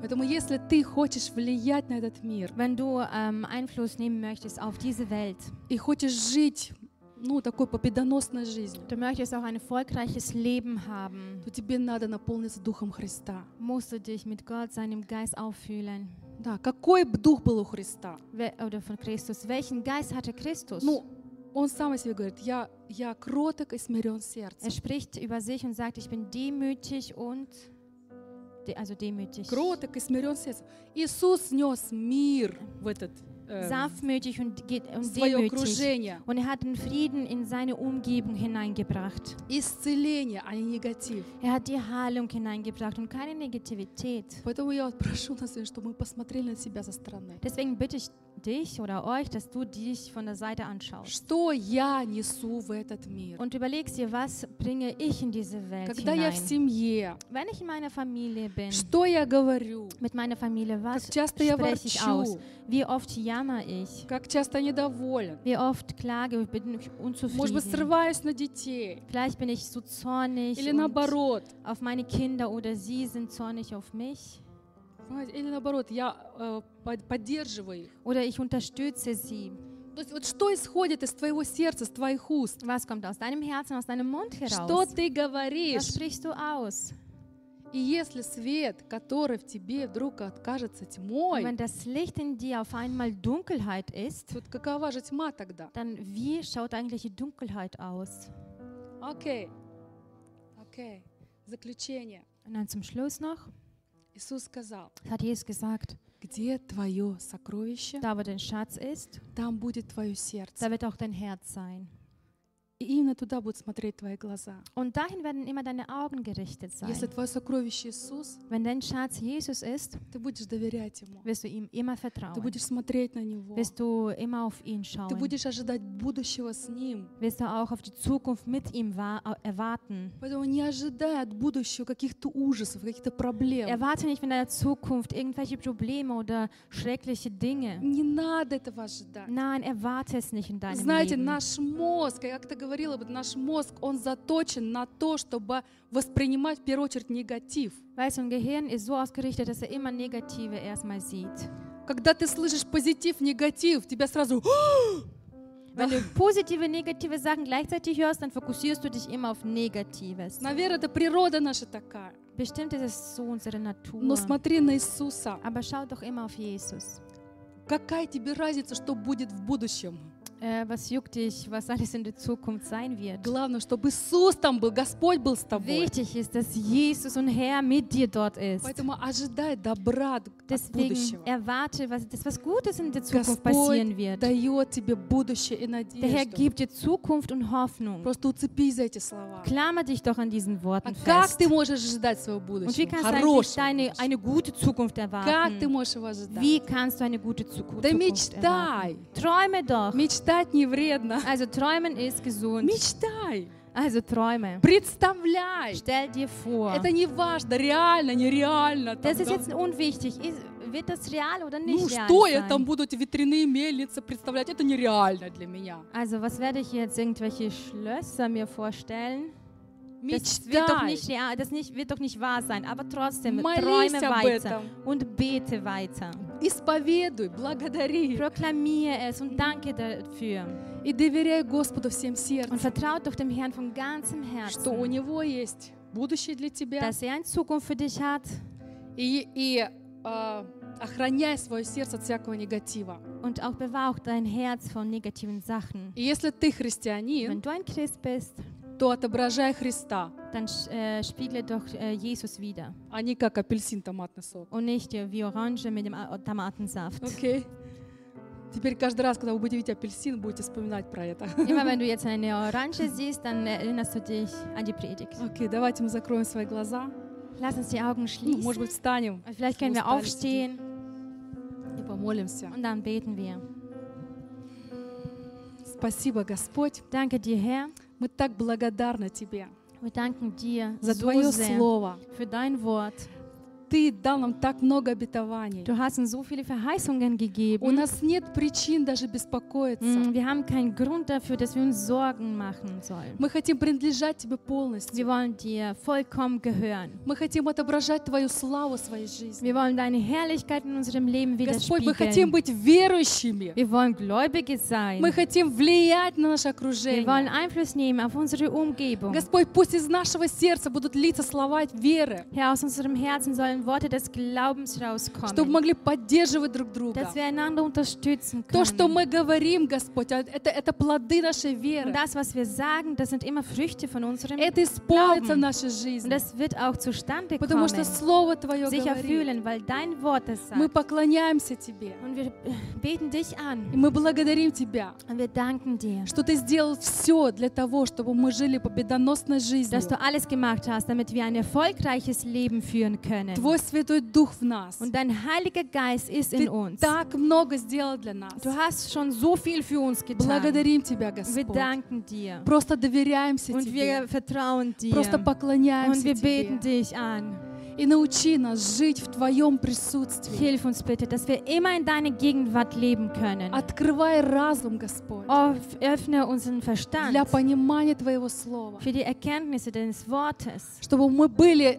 Speaker 2: Поэтому если ты хочешь влиять на этот мир
Speaker 1: Wenn du ähm, Einfluss nehmen möchtest auf diese Welt,
Speaker 2: и хочешь жить ну, такой победоносной жизнью,
Speaker 1: du möchtest auch ein erfolgreiches Leben haben,
Speaker 2: то тебе надо наполниться Духом Христа.
Speaker 1: musst du dich mit Gott, seinem Geist auffüllen.
Speaker 2: Да, какой дух был у Христа?
Speaker 1: Oder von Christus. Welchen Geist hatte Christus?
Speaker 2: Ну, он сам о себе говорит, я, я кроток и смирен сердцем.
Speaker 1: er spricht über sich und sagt, ich bin demütig und also demütig.
Speaker 2: Кроток и смирен сердцем. Иисус нес мир в этот
Speaker 1: sanftmütig und, ge-
Speaker 2: в
Speaker 1: und
Speaker 2: свое
Speaker 1: demütig.
Speaker 2: окружение.
Speaker 1: Und er hat den Frieden in seine Umgebung hineingebracht.
Speaker 2: Исцеление, а не негатив.
Speaker 1: Er hat die Heilung hineingebracht und keine Negativität.
Speaker 2: Поэтому я вот прошу нас, сегодня, чтобы мы посмотрели на себя со стороны.
Speaker 1: Deswegen bitte ich dich oder euch, dass du dich von der Seite anschaust
Speaker 2: Что я несу в этот мир?
Speaker 1: und überlegst dir, was bringe ich in diese Welt
Speaker 2: Когда я в
Speaker 1: hinein.
Speaker 2: семье,
Speaker 1: Wenn ich in meiner Familie bin,
Speaker 2: что я говорю?
Speaker 1: mit meiner Familie, was
Speaker 2: Как часто я
Speaker 1: spreche ich aus?
Speaker 2: ворчу?
Speaker 1: Wie oft jammer ich?
Speaker 2: Как часто недоволен?
Speaker 1: Wie oft klage ich, bin ich
Speaker 2: Может быть,
Speaker 1: unzufrieden?
Speaker 2: срываюсь на детей?
Speaker 1: Vielleicht bin ich so zornig
Speaker 2: Или наоборот?
Speaker 1: auf meine Kinder oder sie sind zornig auf mich.
Speaker 2: Или наоборот, я э, под- поддерживаю их.
Speaker 1: Oder ich unterstütze sie.
Speaker 2: То есть вот что исходит из твоего сердца, с твоих уст?
Speaker 1: Was kommt aus deinem Herzen, aus deinem Mund
Speaker 2: Что
Speaker 1: heraus?
Speaker 2: ты
Speaker 1: Was
Speaker 2: говоришь?
Speaker 1: sprichst du aus?
Speaker 2: И если свет, который в тебе вдруг откажется
Speaker 1: Und
Speaker 2: тьмой,
Speaker 1: wenn das Licht in dir auf einmal Dunkelheit ist,
Speaker 2: вот какова же тьма тогда?
Speaker 1: dann wie schaut eigentlich die Dunkelheit aus?
Speaker 2: Окей. Окей. Заключение.
Speaker 1: Und dann zum Schluss noch,
Speaker 2: Иисус сказал,
Speaker 1: hat Jesus gesagt,
Speaker 2: где твое сокровище,
Speaker 1: da wo dein Schatz ist,
Speaker 2: там будет твое сердце.
Speaker 1: da wird auch dein Herz sein.
Speaker 2: Именно туда будут смотреть твои глаза.
Speaker 1: Und dahin werden immer deine Augen gerichtet sein.
Speaker 2: Если твое сокровище Иисус,
Speaker 1: Wenn dein Schatz Jesus ist,
Speaker 2: ты будешь доверять Ему.
Speaker 1: wirst du ihm immer
Speaker 2: Ты
Speaker 1: vertrauen.
Speaker 2: будешь смотреть на Него.
Speaker 1: Wirst du immer auf ihn
Speaker 2: Ты
Speaker 1: schauen.
Speaker 2: будешь ожидать будущего с Ним.
Speaker 1: Wirst du auch auf die Zukunft mit ihm wa- erwarten.
Speaker 2: Поэтому не ожидай от будущего каких-то ужасов, каких-то проблем.
Speaker 1: Erwarte nicht von deiner Zukunft irgendwelche Probleme oder schreckliche Dinge.
Speaker 2: Не надо этого ожидать.
Speaker 1: Nein, erwarte es nicht in deinem
Speaker 2: Знаете,
Speaker 1: Leben.
Speaker 2: наш мозг, как-то говорила, вот наш мозг, он заточен на то, чтобы воспринимать в первую очередь негатив.
Speaker 1: Weißt du, ein Gehirn ist so ausgerichtet, dass er immer Negative erstmal sieht.
Speaker 2: Когда ты слышишь позитив, негатив, тебя сразу
Speaker 1: Wenn du positive, negative Sachen gleichzeitig hörst, dann fokussierst du dich immer auf Negatives.
Speaker 2: Наверное, это природа наша такая.
Speaker 1: Bestimmt ist es so unsere Natur.
Speaker 2: Но смотри на Иисуса.
Speaker 1: Aber schau doch immer auf Jesus.
Speaker 2: Какая тебе разница, что будет в будущем?
Speaker 1: Äh, was juckt dich, was alles in der Zukunft sein wird?
Speaker 2: Главное, чтобы Иисус там был, Господь был с тобой.
Speaker 1: Wichtig ist, dass Jesus und Herr mit dir dort ist.
Speaker 2: Поэтому ожидай добра от
Speaker 1: Deswegen
Speaker 2: будущего.
Speaker 1: erwarte, was, dass was Gutes in der Zukunft
Speaker 2: Господь
Speaker 1: passieren wird.
Speaker 2: дает тебе будущее и
Speaker 1: Der Herr
Speaker 2: надежду.
Speaker 1: gibt dir Zukunft und Hoffnung.
Speaker 2: Просто уцепись за эти слова.
Speaker 1: Klammer dich doch an diesen
Speaker 2: А
Speaker 1: Worten
Speaker 2: как
Speaker 1: fest.
Speaker 2: ты можешь ожидать своего
Speaker 1: Und wie
Speaker 2: будущего?
Speaker 1: kannst du eigentlich
Speaker 2: Хорошего
Speaker 1: deine,
Speaker 2: будущего.
Speaker 1: eine gute Zukunft
Speaker 2: Как ты
Speaker 1: erwarten?
Speaker 2: можешь его ожидать?
Speaker 1: Wie kannst du eine gute Zuku-
Speaker 2: Да
Speaker 1: Zukunft
Speaker 2: мечтай.
Speaker 1: erwarten? Träume doch.
Speaker 2: Мечтать не вредно.
Speaker 1: Also träumen ist gesund.
Speaker 2: Мечтай.
Speaker 1: Also träume.
Speaker 2: Представляй.
Speaker 1: Stell dir vor.
Speaker 2: Это не важно, реально, нереально. там,
Speaker 1: Das ist jetzt unwichtig. Ist, wird das real oder nicht
Speaker 2: Ну
Speaker 1: real
Speaker 2: что я
Speaker 1: sein?
Speaker 2: там буду эти ветряные мельницы представлять? Это нереально для меня.
Speaker 1: Also was werde ich jetzt irgendwelche Schlösser mir vorstellen? Das wird doch
Speaker 2: Мечтай.
Speaker 1: nicht real, das nicht, wird doch nicht wahr sein. Aber trotzdem,
Speaker 2: Молись
Speaker 1: träume
Speaker 2: об
Speaker 1: weiter
Speaker 2: этом.
Speaker 1: und bete weiter.
Speaker 2: Исповедуй, благодари.
Speaker 1: Proklamiere es und danke dafür.
Speaker 2: И доверяй Господу всем
Speaker 1: Und
Speaker 2: сердцем,
Speaker 1: vertraut doch dem Herrn von ganzem
Speaker 2: что у
Speaker 1: Herzen,
Speaker 2: Него есть будущее для тебя.
Speaker 1: dass er eine Zukunft für dich hat.
Speaker 2: И, и а, охраняй свое сердце от всякого негатива.
Speaker 1: Und auch bewahr auch dein Herz von negativen Sachen.
Speaker 2: И если ты
Speaker 1: Wenn
Speaker 2: христианин,
Speaker 1: du ein Christ bist,
Speaker 2: то отображай Христа,
Speaker 1: dann äh, spiegle doch äh, Jesus wieder.
Speaker 2: а не как апельсин томатный сок.
Speaker 1: Und nicht äh, wie Orange mit dem Tomatensaft.
Speaker 2: Окей? Теперь каждый раз, когда вы будете видеть апельсин, будете вспоминать про это.
Speaker 1: Immer wenn du jetzt eine Orange siehst, dann erinnerst du dich an die Predigt.
Speaker 2: Окей, давайте мы закроем свои глаза.
Speaker 1: Lass uns die Augen
Speaker 2: Ну,
Speaker 1: schließen.
Speaker 2: может быть, встанем
Speaker 1: Vielleicht können wir aufstehen
Speaker 2: и помолимся.
Speaker 1: und dann beten wir.
Speaker 2: Спасибо, Господь.
Speaker 1: Danke dir, Herr.
Speaker 2: Мы так благодарны Тебе
Speaker 1: Wir danken dir
Speaker 2: за Твое Слово.
Speaker 1: für dein Wort.
Speaker 2: Ты дал нам так много обетований.
Speaker 1: Du hast uns so viele Verheißungen
Speaker 2: У нас нет причин даже беспокоиться.
Speaker 1: Mm, Wir haben keinen Grund dafür, dass wir uns Sorgen machen sollen.
Speaker 2: Мы хотим принадлежать Тебе полностью.
Speaker 1: Wir wollen dir vollkommen gehören.
Speaker 2: Мы хотим отображать Твою славу в своей жизни.
Speaker 1: Wir wollen deine Herrlichkeit in unserem Leben
Speaker 2: Господь, мы хотим быть верующими.
Speaker 1: Wir wollen Gläubige sein.
Speaker 2: Мы хотим влиять на наше
Speaker 1: Wir wollen
Speaker 2: окружение.
Speaker 1: Einfluss nehmen auf unsere Umgebung.
Speaker 2: Господь, пусть из нашего сердца будут литься слова веры,
Speaker 1: Herr, aus unserem Herzen sollen Worte des Glaubens
Speaker 2: чтобы
Speaker 1: rauskommen,
Speaker 2: могли поддерживать друг друга.
Speaker 1: dass wir einander unterstützen
Speaker 2: То, что
Speaker 1: können.
Speaker 2: мы говорим, Господь, а это, это плоды нашей
Speaker 1: Und
Speaker 2: веры.
Speaker 1: das, was wir sagen, das sind immer Früchte von unserem
Speaker 2: Это исполнится в нашей
Speaker 1: Und
Speaker 2: жизни.
Speaker 1: das wird auch zustande
Speaker 2: Потому
Speaker 1: kommen.
Speaker 2: что Слово Твое
Speaker 1: Sich
Speaker 2: говорит.
Speaker 1: erfüllen, weil dein Wort es
Speaker 2: Мы
Speaker 1: sagt.
Speaker 2: поклоняемся Тебе.
Speaker 1: Und wir beten dich
Speaker 2: И
Speaker 1: an
Speaker 2: мы благодарим Тебя,
Speaker 1: und wir danken dir,
Speaker 2: что Ты сделал все для того, чтобы мы жили победоносной жизнью.
Speaker 1: dass du alles gemacht hast, damit wir ein erfolgreiches Leben führen können.
Speaker 2: Твой Святой Дух в нас.
Speaker 1: Und dein Heiliger Geist ist in uns.
Speaker 2: так много сделал для нас.
Speaker 1: Du hast schon so viel für uns getan.
Speaker 2: Благодарим Тебя,
Speaker 1: Wir
Speaker 2: Господь.
Speaker 1: danken dir.
Speaker 2: Просто доверяемся
Speaker 1: Und wir
Speaker 2: Тебе.
Speaker 1: vertrauen dir.
Speaker 2: Просто
Speaker 1: Und
Speaker 2: поклоняемся
Speaker 1: wir beten
Speaker 2: Тебе.
Speaker 1: dich an.
Speaker 2: И научи нас жить в Твоем присутствии.
Speaker 1: Hilf uns bitte, dass wir immer in deiner Gegenwart leben können.
Speaker 2: Открывай разум, Господь,
Speaker 1: Off- Öffne unseren Verstand
Speaker 2: для понимания Твоего Слова.
Speaker 1: für die Erkenntnisse deines Wortes.
Speaker 2: Чтобы мы были, э,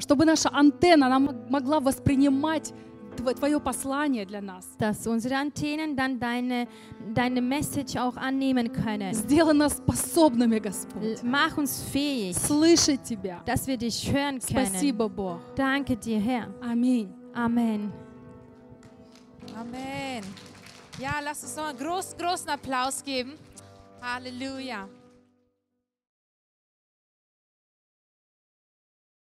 Speaker 2: чтобы наша антенна она могла воспринимать Тво- Твое послание для нас.
Speaker 1: Dass unsere Antennen dann deine, deine Message auch annehmen können.
Speaker 2: Сделай нас способными, Господь,
Speaker 1: Mach uns fähig,
Speaker 2: слышать Тебя.
Speaker 1: dass wir dich hören können.
Speaker 2: Спасибо, Бог.
Speaker 1: Danke dir, Herr.
Speaker 2: Аминь.
Speaker 1: Amen.
Speaker 3: Amen. Ja, lass uns noch einen großen, großen Applaus geben. Halleluja.